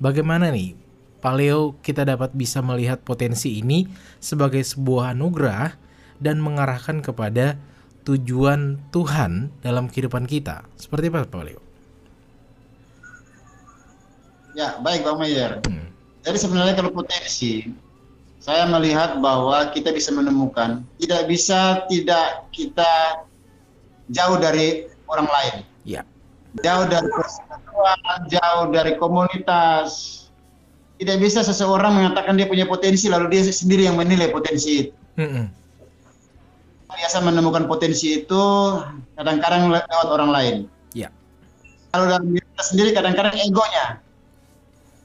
Bagaimana nih Pak Leo kita dapat bisa melihat potensi ini sebagai sebuah anugerah dan mengarahkan kepada tujuan Tuhan dalam kehidupan kita. Seperti apa Pak Leo? Ya, baik Bang Mayer. Hmm. Jadi sebenarnya kalau potensi, saya melihat bahwa kita bisa menemukan, tidak bisa tidak kita jauh dari orang lain. Ya. Jauh dari persatuan, jauh dari komunitas, tidak bisa seseorang mengatakan dia punya potensi lalu dia sendiri yang menilai potensi itu. Mm-hmm. Biasa menemukan potensi itu kadang-kadang lewat orang lain. Ya. Kalau dalam diri kita sendiri kadang-kadang egonya.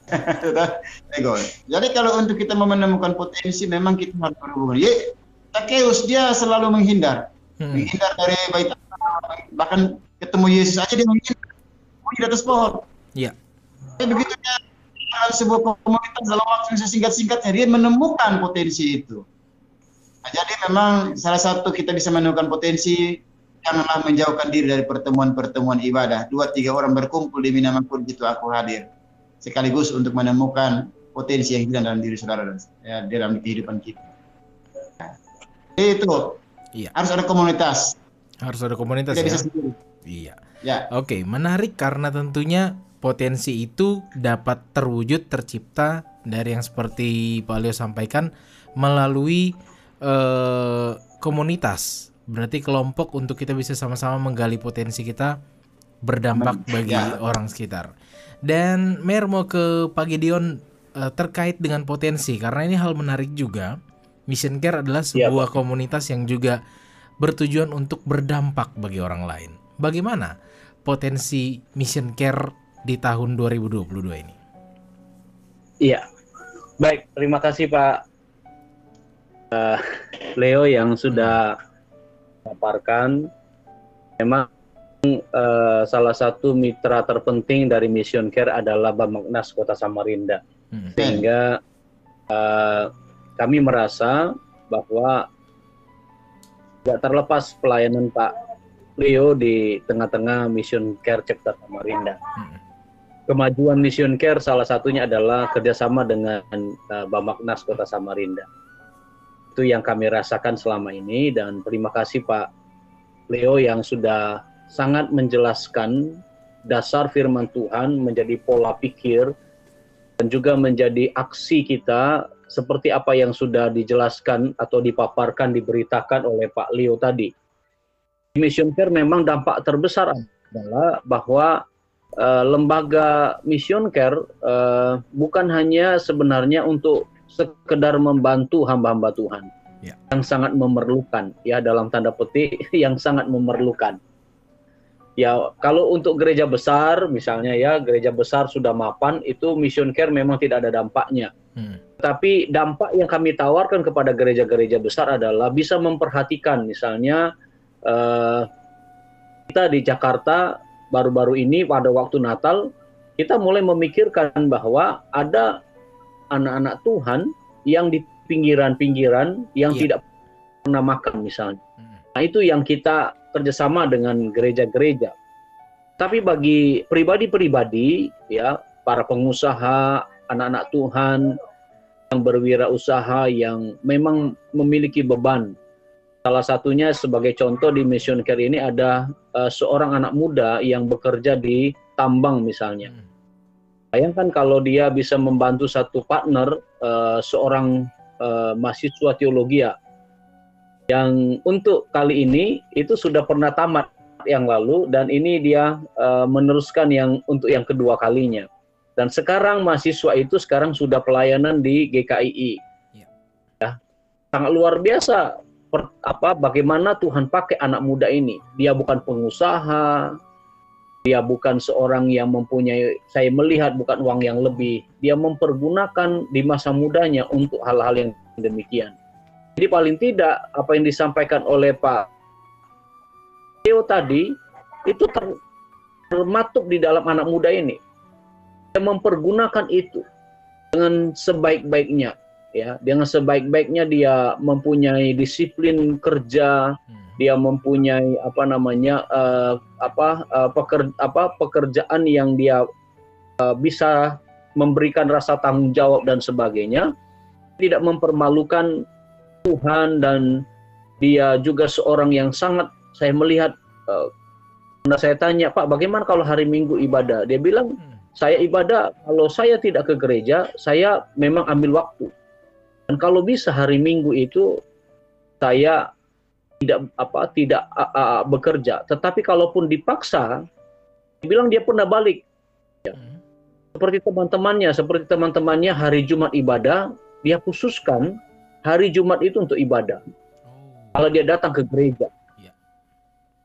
Ego. Jadi kalau untuk kita menemukan potensi memang kita harus berhubungan. Ya, Takeus dia selalu menghindar. Hmm. Menghindar dari bayi bahkan ketemu Yesus aja dia menghindar. Oh, di atas pohon. Iya. Begitu dia sebuah komunitas dalam waktu yang singkat-singkatnya dia menemukan potensi itu. Nah, jadi memang salah satu kita bisa menemukan potensi janganlah menjauhkan diri dari pertemuan-pertemuan ibadah. Dua tiga orang berkumpul di pun itu aku hadir. Sekaligus untuk menemukan potensi yang hilang dalam diri saudara dan ya, dalam kehidupan kita. Nah, itu iya. harus ada komunitas. Harus ada komunitas Tidak ya. bisa sendiri. Iya. Ya. Oke, menarik karena tentunya potensi itu dapat terwujud tercipta dari yang seperti Pak Leo sampaikan melalui eh, komunitas. Berarti kelompok untuk kita bisa sama-sama menggali potensi kita berdampak bagi ya. orang sekitar. Dan Mer mau ke Pak Gideon eh, terkait dengan potensi karena ini hal menarik juga. Mission Care adalah iya, sebuah ya, komunitas yang juga bertujuan untuk berdampak bagi orang lain. Bagaimana potensi Mission Care di tahun 2022 ini? Iya, baik. Terima kasih Pak uh, Leo yang sudah memaparkan. Memang uh, salah satu mitra terpenting dari Mission Care adalah Bamagnas Kota Samarinda, hmm. sehingga uh, kami merasa bahwa tidak terlepas pelayanan Pak Leo di tengah-tengah Mission Care Cipta Samarinda. Hmm kemajuan Mission Care salah satunya adalah kerjasama dengan uh, Bamaknas Kota Samarinda. Itu yang kami rasakan selama ini dan terima kasih Pak Leo yang sudah sangat menjelaskan dasar firman Tuhan menjadi pola pikir dan juga menjadi aksi kita seperti apa yang sudah dijelaskan atau dipaparkan diberitakan oleh Pak Leo tadi. Mission Care memang dampak terbesar adalah bahwa uh, lembaga mission care uh, bukan hanya sebenarnya untuk sekedar membantu hamba-hamba Tuhan ya. yang sangat memerlukan ya dalam tanda petik yang sangat memerlukan ya kalau untuk gereja besar misalnya ya gereja besar sudah mapan itu mission care memang tidak ada dampaknya hmm. tapi dampak yang kami tawarkan kepada gereja-gereja besar adalah bisa memperhatikan misalnya uh, kita di Jakarta baru-baru ini pada waktu Natal kita mulai memikirkan bahwa ada anak-anak Tuhan yang di, pinggiran-pinggiran yang Iya. tidak pernah makan misalnya. Hmm. Nah itu yang kita kerjasama dengan gereja-gereja. Tapi bagi pribadi-pribadi, ya para pengusaha, anak-anak Tuhan yang berwirausaha yang memang memiliki beban. Salah satunya sebagai contoh di Mission Care ini ada eh, seorang anak muda yang bekerja di tambang misalnya. Hmm. Bayangkan kalau dia bisa membantu satu partner eh, seorang eh, mahasiswa teologi ya, yang untuk kali ini itu sudah pernah tamat yang lalu dan ini dia eh, meneruskan yang untuk yang kedua kalinya. Dan sekarang mahasiswa itu sekarang sudah pelayanan di GKII. Iya. Ya. Sangat luar biasa per- apa bagaimana Tuhan pakai anak muda ini. Dia bukan pengusaha, dia bukan seorang yang mempunyai saya melihat bukan uang yang lebih. Dia mempergunakan di masa mudanya untuk hal-hal yang demikian. Jadi paling tidak apa yang disampaikan oleh Pak Theo tadi itu ter- termatuk di dalam anak muda ini. Dia mempergunakan itu dengan sebaik-baiknya ya, dengan sebaik-baiknya dia mempunyai disiplin kerja, Hmm. dia mempunyai apa namanya eh, apa eh, peker- apa pekerjaan yang dia eh, bisa memberikan rasa tanggung jawab dan sebagainya tidak mempermalukan Tuhan dan dia juga seorang yang sangat saya melihat eh, karena saya tanya Pak bagaimana kalau hari Minggu ibadah dia bilang Hmm. saya ibadah kalau saya tidak ke gereja saya memang ambil waktu dan kalau bisa hari Minggu itu saya tidak apa tidak a- a- bekerja. Tetapi kalaupun dipaksa dibilang dia pernah balik. Hmm. seperti teman-temannya seperti teman-temannya hari Jumat ibadah dia khususkan hari Jumat itu untuk ibadah. Oh. kalau dia datang ke gereja. Iya.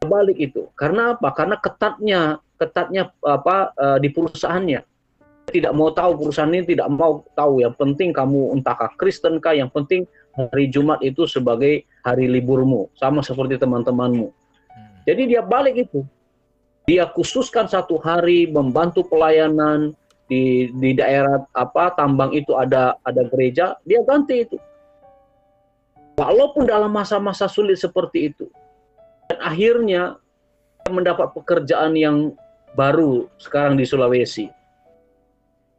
balik itu. Karena apa? Karena ketatnya ketatnya apa eh, di perusahaannya tidak mau tahu perusahaan ini tidak mau tahu. Yang penting kamu entahkah Kristen kah? Yang penting hari Jumat itu sebagai hari liburmu. Sama seperti teman-temanmu. Hmm. jadi dia balik itu. Dia khususkan satu hari membantu pelayanan di di daerah apa tambang itu ada ada gereja. Dia ganti itu. Walaupun dalam masa-masa sulit seperti itu dan akhirnya mendapat pekerjaan yang baru sekarang di Sulawesi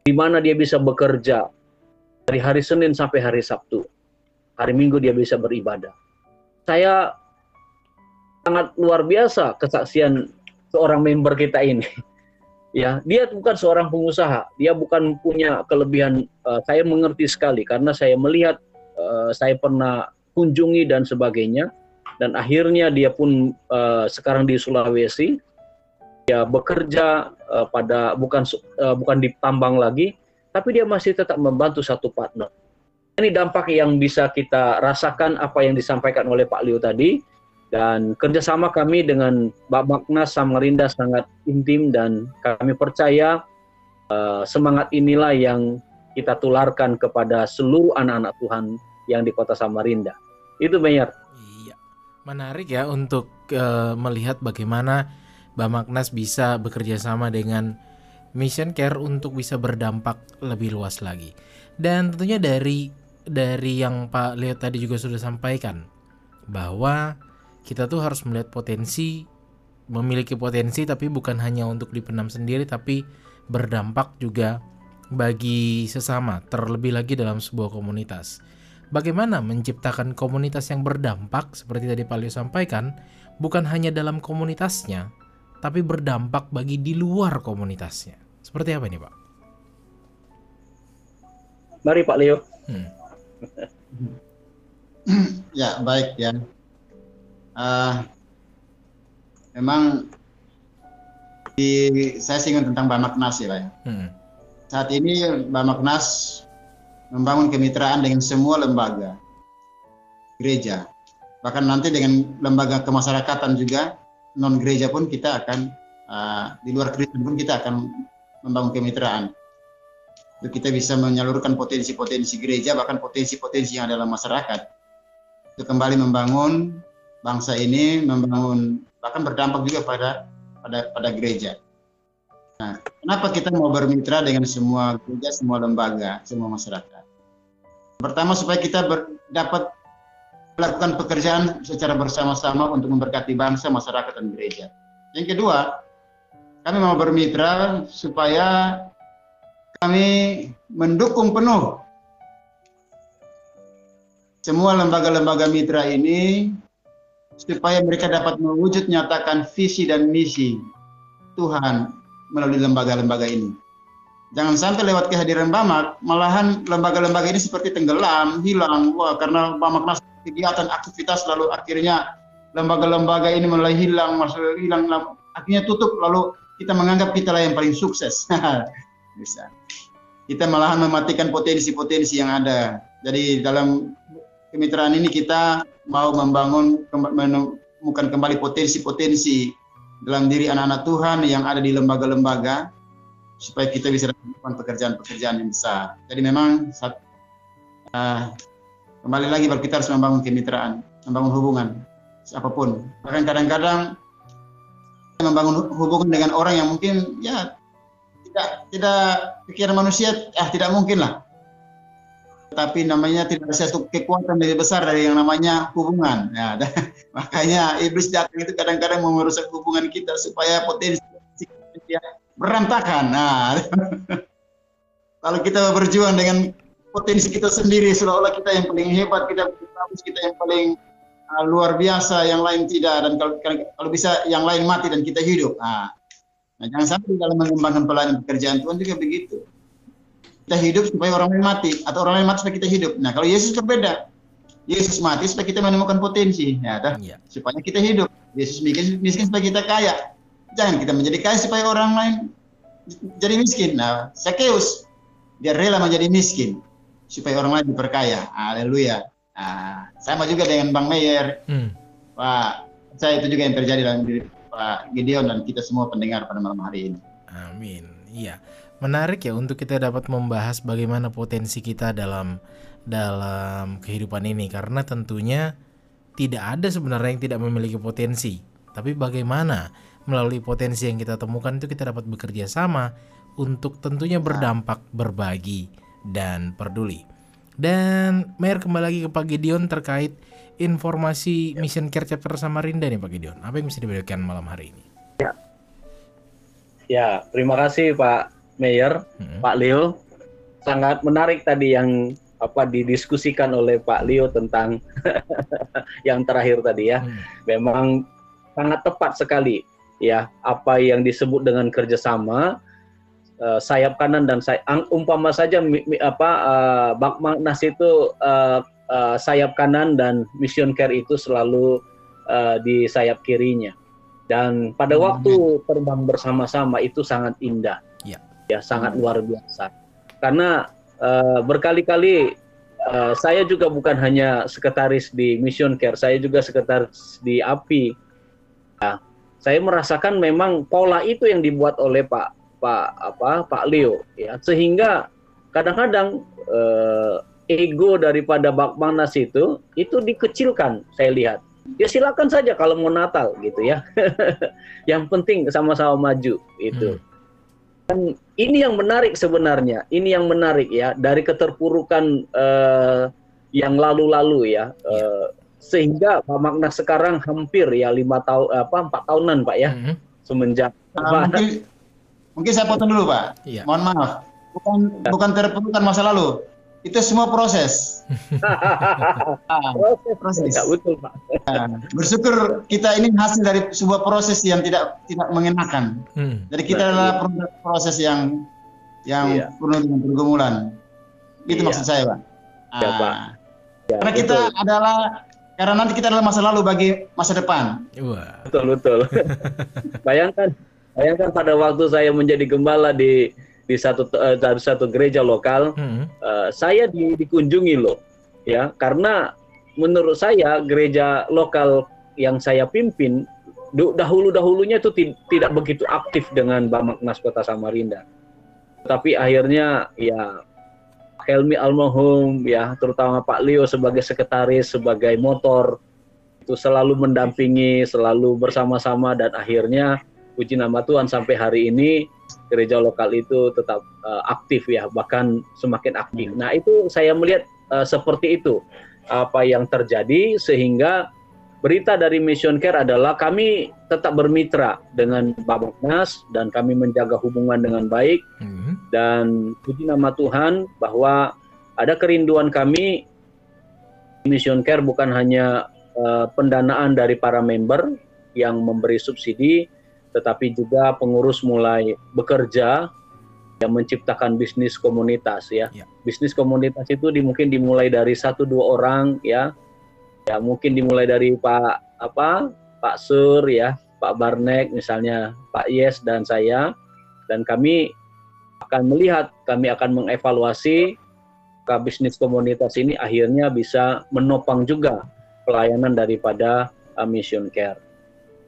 di mana dia bisa bekerja dari hari Senin sampai hari Sabtu. Hari Minggu dia bisa beribadah. Saya sangat luar biasa kesaksian seorang member kita ini. Ya dia bukan seorang pengusaha. Dia bukan punya kelebihan eh, saya mengerti sekali karena saya melihat eh, saya pernah kunjungi dan sebagainya. Dan akhirnya dia pun eh, sekarang di Sulawesi dia bekerja eh, pada bukan eh, bukan di tambang lagi tapi dia masih tetap membantu satu partner ini dampak yang bisa kita rasakan apa yang disampaikan oleh Pak Leo tadi dan kerjasama kami dengan Mbak Magnas Samarinda sangat intim dan kami percaya eh, semangat inilah yang kita tularkan kepada seluruh anak-anak Tuhan yang di kota Samarinda. Itu Mayor. Iya, menarik ya untuk eh, melihat bagaimana Mbak Magnas bisa bekerja sama dengan Mission Care untuk bisa berdampak lebih luas lagi. Dan tentunya dari dari yang Pak Leo tadi juga sudah sampaikan bahwa kita tuh harus melihat potensi memiliki potensi tapi bukan hanya untuk dipenam sendiri tapi berdampak juga bagi sesama terlebih lagi dalam sebuah komunitas. Bagaimana menciptakan komunitas yang berdampak seperti tadi Pak Leo sampaikan bukan hanya dalam komunitasnya tapi berdampak bagi di luar komunitasnya. Seperti apa ini, Pak? Mari Pak Leo. Hmm. Ya, baik ya. Ah, memang di saya singgung tentang Mbak Magnas ya, Pak. ya. Hmm. Saat ini Mbak Magnas membangun kemitraan dengan semua lembaga gereja. Bahkan nanti dengan lembaga kemasyarakatan juga non gereja pun kita akan ah, di luar Kristen pun kita akan membangun kemitraan. Untuk kita bisa menyalurkan potensi-potensi gereja bahkan potensi-potensi yang ada dalam masyarakat. Untuk kembali membangun bangsa ini, membangun bahkan berdampak juga pada pada pada gereja. Nah, kenapa kita mau bermitra dengan semua gereja, semua lembaga, semua masyarakat? Pertama supaya kita ber, dapat melakukan pekerjaan secara bersama-sama untuk memberkati bangsa, masyarakat, dan gereja. Yang kedua, kami mau bermitra supaya kami mendukung penuh semua lembaga-lembaga mitra ini supaya mereka dapat mewujud nyatakan visi dan misi Tuhan melalui lembaga-lembaga ini. Jangan sampai lewat kehadiran Bamak, malahan lembaga-lembaga ini seperti tenggelam, hilang. Wah, karena Bamak nas kegiatan aktivitas lalu akhirnya lembaga-lembaga ini mulai hilang, masuk hilang, akhirnya tutup lalu kita menganggap kita lah yang paling sukses. Bisa. Kita malahan mematikan potensi-potensi yang ada. Jadi dalam kemitraan ini kita mau membangun menemukan kembali potensi-potensi dalam diri anak-anak Tuhan yang ada di lembaga-lembaga supaya kita bisa melakukan pekerjaan-pekerjaan yang besar. Jadi memang uh, kembali lagi bahwa kita harus membangun kemitraan, membangun hubungan siapa pun. Bahkan kadang-kadang membangun hubungan dengan orang yang mungkin ya tidak tidak pikiran manusia ah tidak mungkin lah tapi namanya tidak ada satu kekuatan lebih besar dari yang namanya hubungan. Ya, dan, makanya iblis datang itu kadang-kadang merusak hubungan kita supaya potensi kita berantakan. Nah, kalau kita berjuang dengan potensi kita sendiri, seolah-olah kita yang paling hebat, kita kita yang paling uh, luar biasa, yang lain tidak, dan kalau, kalau bisa yang lain mati dan kita hidup. Nah, nah jangan sampai dalam mengembangkan pelayanan pekerjaan Tuhan juga begitu kita hidup supaya orang lain mati atau orang lain mati supaya kita hidup. Nah, kalau Yesus berbeda. Yesus mati supaya kita menemukan potensi, ya, dah, ya. supaya kita hidup. Yesus miskin, miskin supaya kita kaya. Jangan kita menjadi kaya supaya orang lain jadi miskin. Nah, Sakeus dia rela menjadi miskin supaya orang lain diperkaya. Haleluya. Nah, sama juga dengan Bang Meyer. Hmm. Pak, saya itu juga yang terjadi dalam diri Pak Gideon dan kita semua pendengar pada malam hari ini. Amin. Iya menarik ya untuk kita dapat membahas bagaimana potensi kita dalam dalam kehidupan ini karena tentunya tidak ada sebenarnya yang tidak memiliki potensi tapi bagaimana melalui potensi yang kita temukan itu kita dapat bekerja sama untuk tentunya berdampak berbagi dan peduli dan Mayor kembali lagi ke Pak Gideon terkait informasi Mission Care Chapter Samarinda nih Pak Gideon apa yang bisa diberikan malam hari ini ya ya terima kasih Pak Mayor, hmm. Pak Leo, sangat menarik tadi yang apa didiskusikan oleh Pak Leo tentang yang terakhir tadi ya. Hmm. Memang sangat tepat sekali ya apa yang disebut dengan kerjasama uh, sayap kanan dan sayap umpama saja mi, mi, apa uh, bak magnas itu uh, uh, sayap kanan dan mission care itu selalu uh, di sayap kirinya dan pada hmm. waktu terbang bersama-sama itu sangat indah ya sangat luar biasa. Karena uh, berkali-kali uh, saya juga bukan hanya sekretaris di Mission Care, saya juga sekretaris di API. Nah, saya merasakan memang pola itu yang dibuat oleh Pak Pak apa Pak Leo ya sehingga kadang-kadang uh, ego daripada Bak Manas itu itu dikecilkan saya lihat ya silakan saja kalau mau Natal gitu ya yang penting sama-sama maju itu hmm. Dan ini yang menarik sebenarnya, ini yang menarik ya dari keterpurukan uh, yang lalu-lalu ya, uh, sehingga Pak Makna sekarang hampir ya lima tahun apa empat tahunan Pak ya, mm -hmm. semenjak. Uh, mungkin, mungkin saya potong dulu Pak, iya. mohon maaf, bukan ya. bukan terpurukan masa lalu, itu semua proses. proses. proses. Ya, betul Pak. Nah, bersyukur kita ini hasil dari sebuah proses yang tidak tidak mengenakan. Hmm. Jadi kita adalah proses yang yang iya. penuh dengan pergumulan. Itu iya. maksud saya Pak. Ya, Pak. Ya, karena betul. kita adalah karena nanti kita adalah masa lalu bagi masa depan. Wah. Betul betul. bayangkan bayangkan pada waktu saya menjadi gembala di di satu uh, dari satu gereja lokal, hmm. uh, saya di, dikunjungi loh, ya karena menurut saya gereja lokal yang saya pimpin dahulu dahulunya itu tidak begitu aktif dengan Bamaknas Kota Samarinda, tapi akhirnya ya Helmi almarhum ya terutama Pak Leo sebagai sekretaris sebagai motor itu selalu mendampingi selalu bersama-sama dan akhirnya puji nama Tuhan sampai hari ini gereja lokal itu tetap uh, aktif ya bahkan semakin aktif. Nah itu saya melihat uh, seperti itu apa yang terjadi sehingga berita dari Mission Care adalah kami tetap bermitra dengan Nas dan kami menjaga hubungan dengan baik hmm. dan puji nama Tuhan bahwa ada kerinduan kami Mission Care bukan hanya uh, pendanaan dari para member yang memberi subsidi tetapi juga pengurus mulai bekerja yang menciptakan bisnis komunitas ya. ya. Bisnis komunitas itu di, mungkin dimulai dari satu dua orang ya ya mungkin dimulai dari Pak apa Pak Sur ya Pak Barnek misalnya Pak Yes dan saya dan kami akan melihat kami akan mengevaluasi ke bisnis komunitas ini akhirnya bisa menopang juga pelayanan daripada uh, Mission Care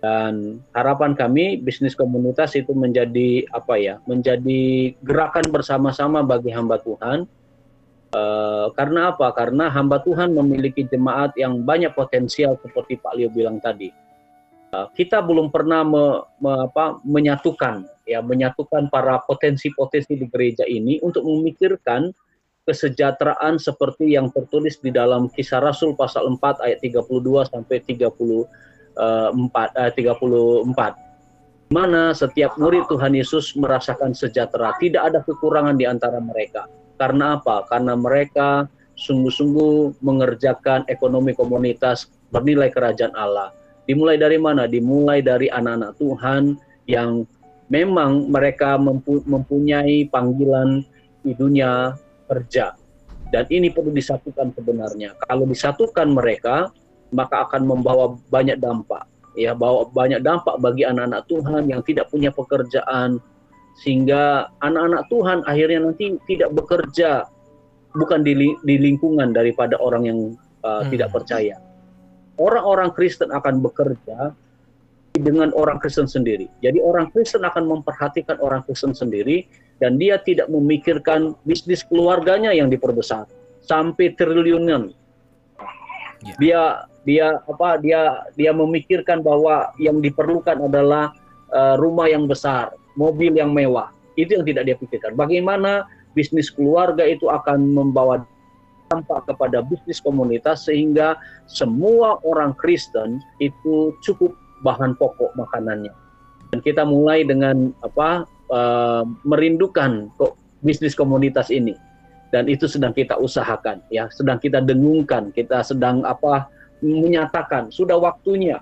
dan harapan kami bisnis komunitas itu menjadi apa ya menjadi gerakan bersama-sama bagi hamba Tuhan Uh, karena apa? Karena hamba Tuhan memiliki jemaat yang banyak potensial seperti Pak Leo bilang tadi. Uh, kita belum pernah me, me, apa, menyatukan ya menyatukan para potensi-potensi di gereja ini untuk memikirkan kesejahteraan seperti yang tertulis di dalam Kisah Rasul pasal 4 ayat 32 sampai 34 uh, 34 mana setiap murid Tuhan Yesus merasakan sejahtera, tidak ada kekurangan di antara mereka karena apa? Karena mereka sungguh-sungguh mengerjakan ekonomi komunitas bernilai kerajaan Allah. Dimulai dari mana? Dimulai dari anak-anak Tuhan yang memang mereka mempunyai panggilan di dunia kerja. Dan ini perlu disatukan sebenarnya. Kalau disatukan mereka, maka akan membawa banyak dampak. Ya, bawa banyak dampak bagi anak-anak Tuhan yang tidak punya pekerjaan, sehingga anak-anak Tuhan akhirnya nanti tidak bekerja bukan di, di lingkungan daripada orang yang uh, hmm. tidak percaya. Orang-orang Kristen akan bekerja dengan orang Kristen sendiri. Jadi orang Kristen akan memperhatikan orang Kristen sendiri dan dia tidak memikirkan bisnis keluarganya yang diperbesar sampai triliunan. Ya. Dia dia apa dia dia memikirkan bahwa yang diperlukan adalah uh, rumah yang besar, mobil yang mewah. Itu yang tidak dia pikirkan. Bagaimana bisnis keluarga itu akan membawa dampak kepada bisnis komunitas sehingga semua orang Kristen itu cukup bahan pokok makanannya. Dan kita mulai dengan apa uh, merindukan kok bisnis komunitas ini. Dan itu sedang kita usahakan ya, sedang kita dengungkan, kita sedang apa menyatakan sudah waktunya.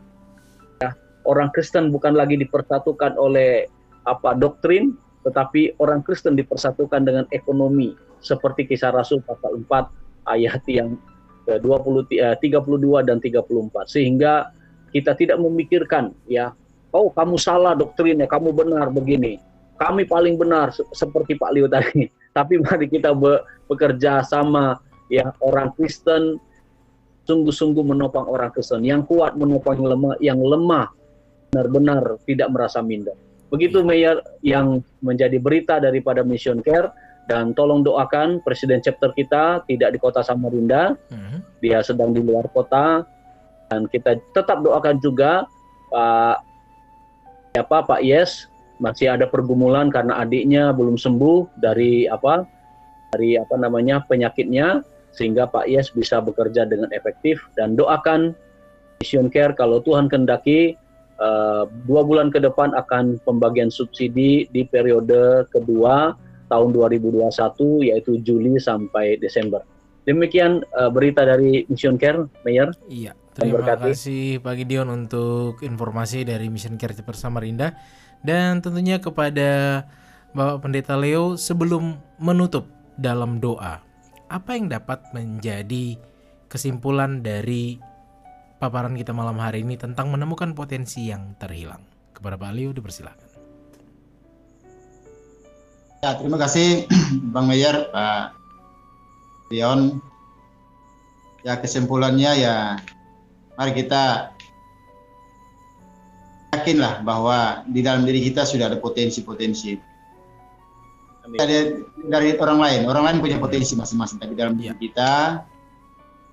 Ya, orang Kristen bukan lagi dipersatukan oleh apa doktrin, tetapi orang Kristen dipersatukan dengan ekonomi. Seperti kisah Rasul pasal 4 ayat yang 20 32 dan 34 sehingga kita tidak memikirkan ya oh kamu salah doktrinnya kamu benar begini. Kami paling benar seperti Pak Leo tadi. Tapi mari kita be bekerja sama ya orang Kristen sungguh-sungguh menopang orang Kristen yang kuat menopang yang lemah yang lemah benar-benar tidak merasa minder. Begitu Mayor yang menjadi berita daripada Mission Care dan tolong doakan presiden chapter kita tidak di kota Samarinda, hmm. dia sedang di luar kota dan kita tetap doakan juga Pak siapa? Pak Yes masih ada pergumulan karena adiknya belum sembuh dari apa? Dari apa namanya penyakitnya sehingga Pak Yes bisa bekerja dengan efektif dan doakan Mission Care kalau Tuhan kendaki uh, dua bulan ke depan akan pembagian subsidi di periode kedua tahun 2021 yaitu Juli sampai Desember. Demikian uh, berita dari Mission Care, Mayor. Iya. Terima kasih Pak Gideon untuk informasi dari Mission Care Cepat Samarinda dan tentunya kepada Bapak Pendeta Leo sebelum menutup dalam doa. Apa yang dapat menjadi kesimpulan dari paparan kita malam hari ini tentang menemukan potensi yang terhilang. Kepada Pak Liu dipersilakan. Ya, terima kasih Bang Mayer, Pak Dion. Ya, kesimpulannya ya mari kita yakinlah bahwa di dalam diri kita sudah ada potensi-potensi. Dari, dari orang lain, orang lain punya potensi masing-masing, tapi dalam diri ya. kita,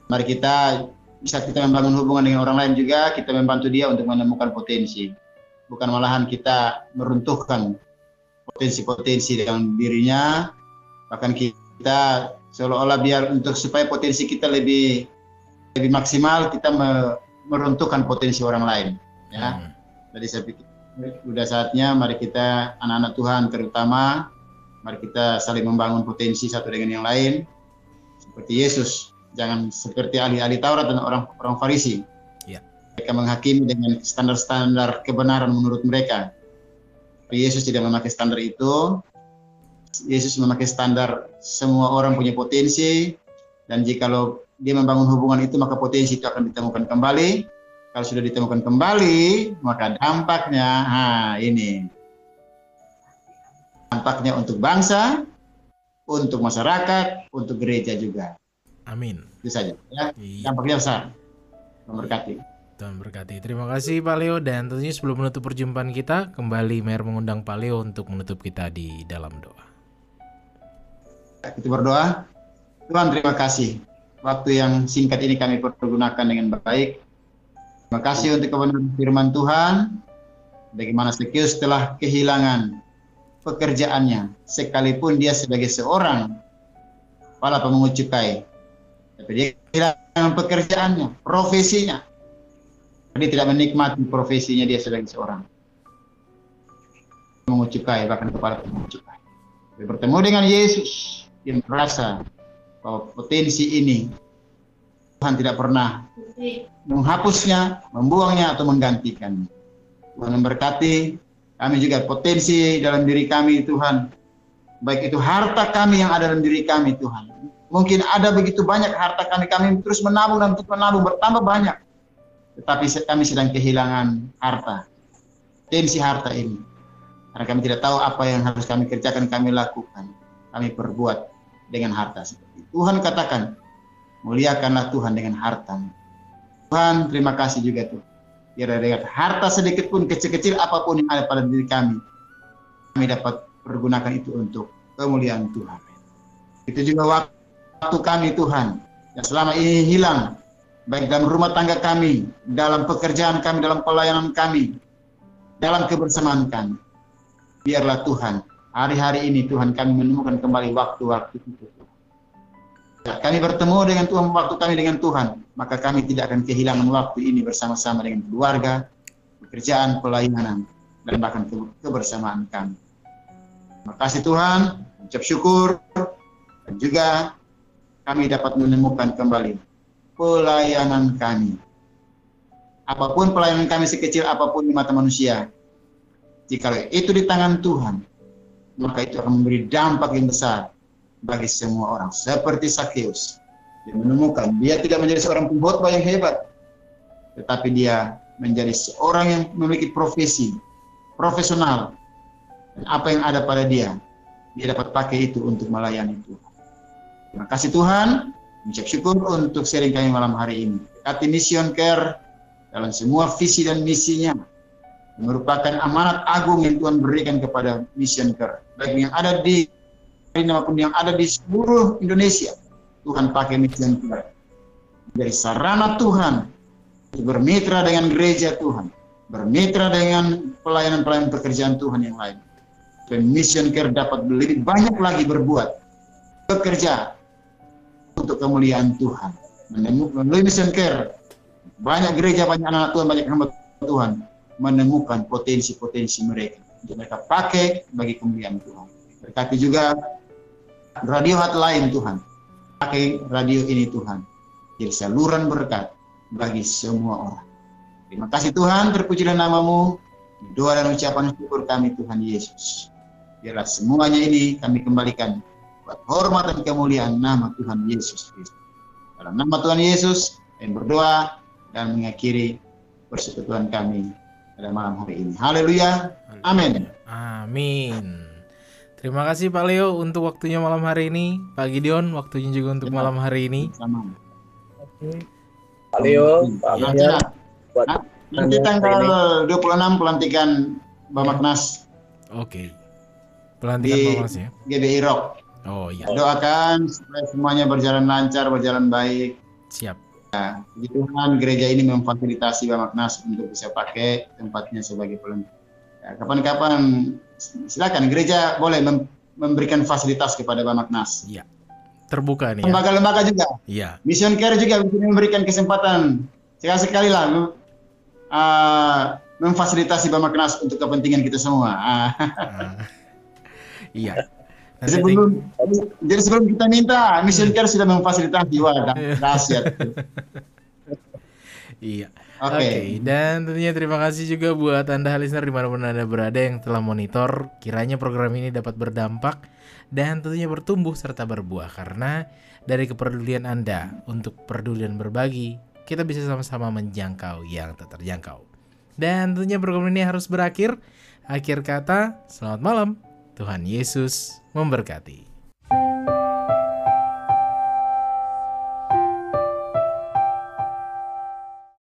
mari kita bisa kita membangun hubungan dengan orang lain juga, kita membantu dia untuk menemukan potensi. Bukan malahan kita meruntuhkan potensi-potensi dalam dirinya, bahkan kita seolah-olah biar untuk supaya potensi kita lebih lebih maksimal kita me- meruntuhkan potensi orang lain ya Hmm. jadi saya pikir sudah saatnya mari kita anak-anak Tuhan terutama mari kita saling membangun potensi satu dengan yang lain. Seperti Yesus. Jangan seperti ahli-ahli Taurat dan orang orang Farisi. Ya. mereka menghakimi dengan standar-standar kebenaran menurut mereka. Tapi Yesus tidak memakai standar itu. Yesus memakai standar semua orang punya potensi. Dan jikalau dia membangun hubungan itu maka potensi itu akan ditemukan kembali. Kalau sudah ditemukan kembali maka dampaknya nah ini dampaknya untuk bangsa untuk masyarakat untuk gereja juga. Amin. itu saja. Ya Iya, dampaknya besar. Memberkati. Tuhan berkati. Terima kasih Pak Leo. Dan tentunya sebelum menutup perjumpaan kita, kembali Mayor mengundang Pak Leo untuk menutup kita di dalam doa. kita berdoa. Tuhan terima kasih. Waktu yang singkat ini kami pergunakan dengan baik. Terima kasih untuk kebenaran firman Tuhan. Bagaimana Zacchaeus telah kehilangan pekerjaannya sekalipun dia sebagai seorang kepala pemungut cukai. Tapi dia kehilangan pekerjaannya profesinya. Dia tidak menikmati profesinya dia sebagai seorang pemungut cukai bahkan kepala pemungut cukai. Dia bertemu dengan Yesus dia merasa bahwa potensi ini Tuhan tidak pernah menghapusnya, membuangnya atau menggantikan. Tuhan memberkati kami juga potensi dalam diri kami Tuhan. Baik itu harta kami yang ada dalam diri kami Tuhan. Mungkin ada begitu banyak harta kami, kami terus menabung dan terus menabung bertambah banyak. Tetapi kami sedang kehilangan harta. Potensi harta ini. Karena kami tidak tahu apa yang harus kami kerjakan, kami lakukan. Kami perbuat dengan harta seperti itu. Tuhan katakan, muliakanlah Tuhan dengan hartamu. Tuhan, terima kasih juga Tuhan. Dengan harta sedikit pun, kecil-kecil apa pun yang ada pada diri kami, kami dapat pergunakan itu untuk kemuliaan Tuhan. Itu juga waktu kami Tuhan, yang selama ini hilang, baik dalam rumah tangga kami, dalam pekerjaan kami, dalam pelayanan kami, dalam kebersamaan kami. Biarlah Tuhan, hari-hari ini Tuhan kami menemukan kembali waktu-waktu itu. Kami bertemu dengan Tuhan, waktu kami dengan Tuhan, maka kami tidak akan kehilangan waktu ini bersama-sama dengan keluarga, pekerjaan, pelayanan, dan bahkan ke- kebersamaan kami. Terima kasih Tuhan, ucap syukur, dan juga kami dapat menemukan kembali pelayanan kami. Apa pun pelayanan kami sekecil apa pun di mata manusia, jika itu di tangan Tuhan, maka itu akan memberi dampak yang besar bagi semua orang. Seperti Zacchaeus, dia menemukan dia tidak menjadi seorang pengkhotbah yang hebat, tetapi dia menjadi seorang yang memiliki profesi profesional dan apa yang ada pada dia, dia dapat pakai itu untuk melayani Tuhan. Terima kasih Tuhan, mengucap syukur untuk sharing kami malam hari ini. Dekati Mission Care dalam semua visi dan misinya merupakan amanat agung yang Tuhan berikan kepada Mission Care. Baik yang ada di maupun yang ada di seluruh Indonesia. Tuhan pakai Mission Care. Dari sarana Tuhan bermitra dengan gereja Tuhan, bermitra dengan pelayanan-pelayanan pekerjaan Tuhan yang lain. Dan Mission Care dapat lebih banyak lagi berbuat, bekerja untuk kemuliaan Tuhan. Melalui Mission Care, banyak gereja, banyak anak Tuhan, banyak hamba Tuhan menemukan potensi-potensi mereka mereka pakai bagi kemuliaan Tuhan. Berkati juga radio hotline Tuhan. Pakai radio ini Tuhan. Jadi saluran berkat bagi semua orang. Terima kasih Tuhan, terpujilah namamu. Doa dan ucapan syukur kami Tuhan Yesus. Biarlah semuanya ini kami kembalikan buat hormat dan kemuliaan nama Tuhan Yesus Kristus. Dalam nama Tuhan Yesus, kami berdoa dan mengakhiri persekutuan kami pada malam hari ini. Haleluya. Amin. Amin. Terima kasih Pak Leo untuk waktunya malam hari ini. Pak Gideon waktunya juga untuk malam hari ini. Sama. Pak Leo, Pak buat nanti tanggal 26 pelantikan Bapak Nas Oke. Pelantikan Di- Pak Mas ya. GBI Rock. Oh iya, Doakan supaya semuanya berjalan lancar, berjalan baik. siap. Puji Tuhan gereja ini memfasilitasi Bapak Nas untuk bisa pakai tempatnya sebagai pelantikan. Ya, kapan-kapan silakan gereja boleh mem- memberikan fasilitas kepada Bapak Nas. Iya. terbuka nih ya. lembaga-lembaga juga. Iya. Mission Care juga memberikan kesempatan sekali-sekali lah uh, memfasilitasi Bamaknas untuk kepentingan kita semua. Ah. Iya. Nanti ting- sebelum, jadi sebelum kita minta, Mission Care sudah memfasilitasi. Wah, dah- dahsyat. Iya. Oke. Oke, dan tentunya terima kasih juga buat Anda listener di mana pun Anda berada yang telah monitor. Kiranya program ini dapat berdampak dan tentunya bertumbuh serta berbuah karena dari kepedulian Anda untuk pedulian berbagi, kita bisa sama-sama menjangkau yang tak terjangkau. Dan tentunya program ini harus berakhir. Akhir kata, selamat malam. Tuhan Yesus memberkati.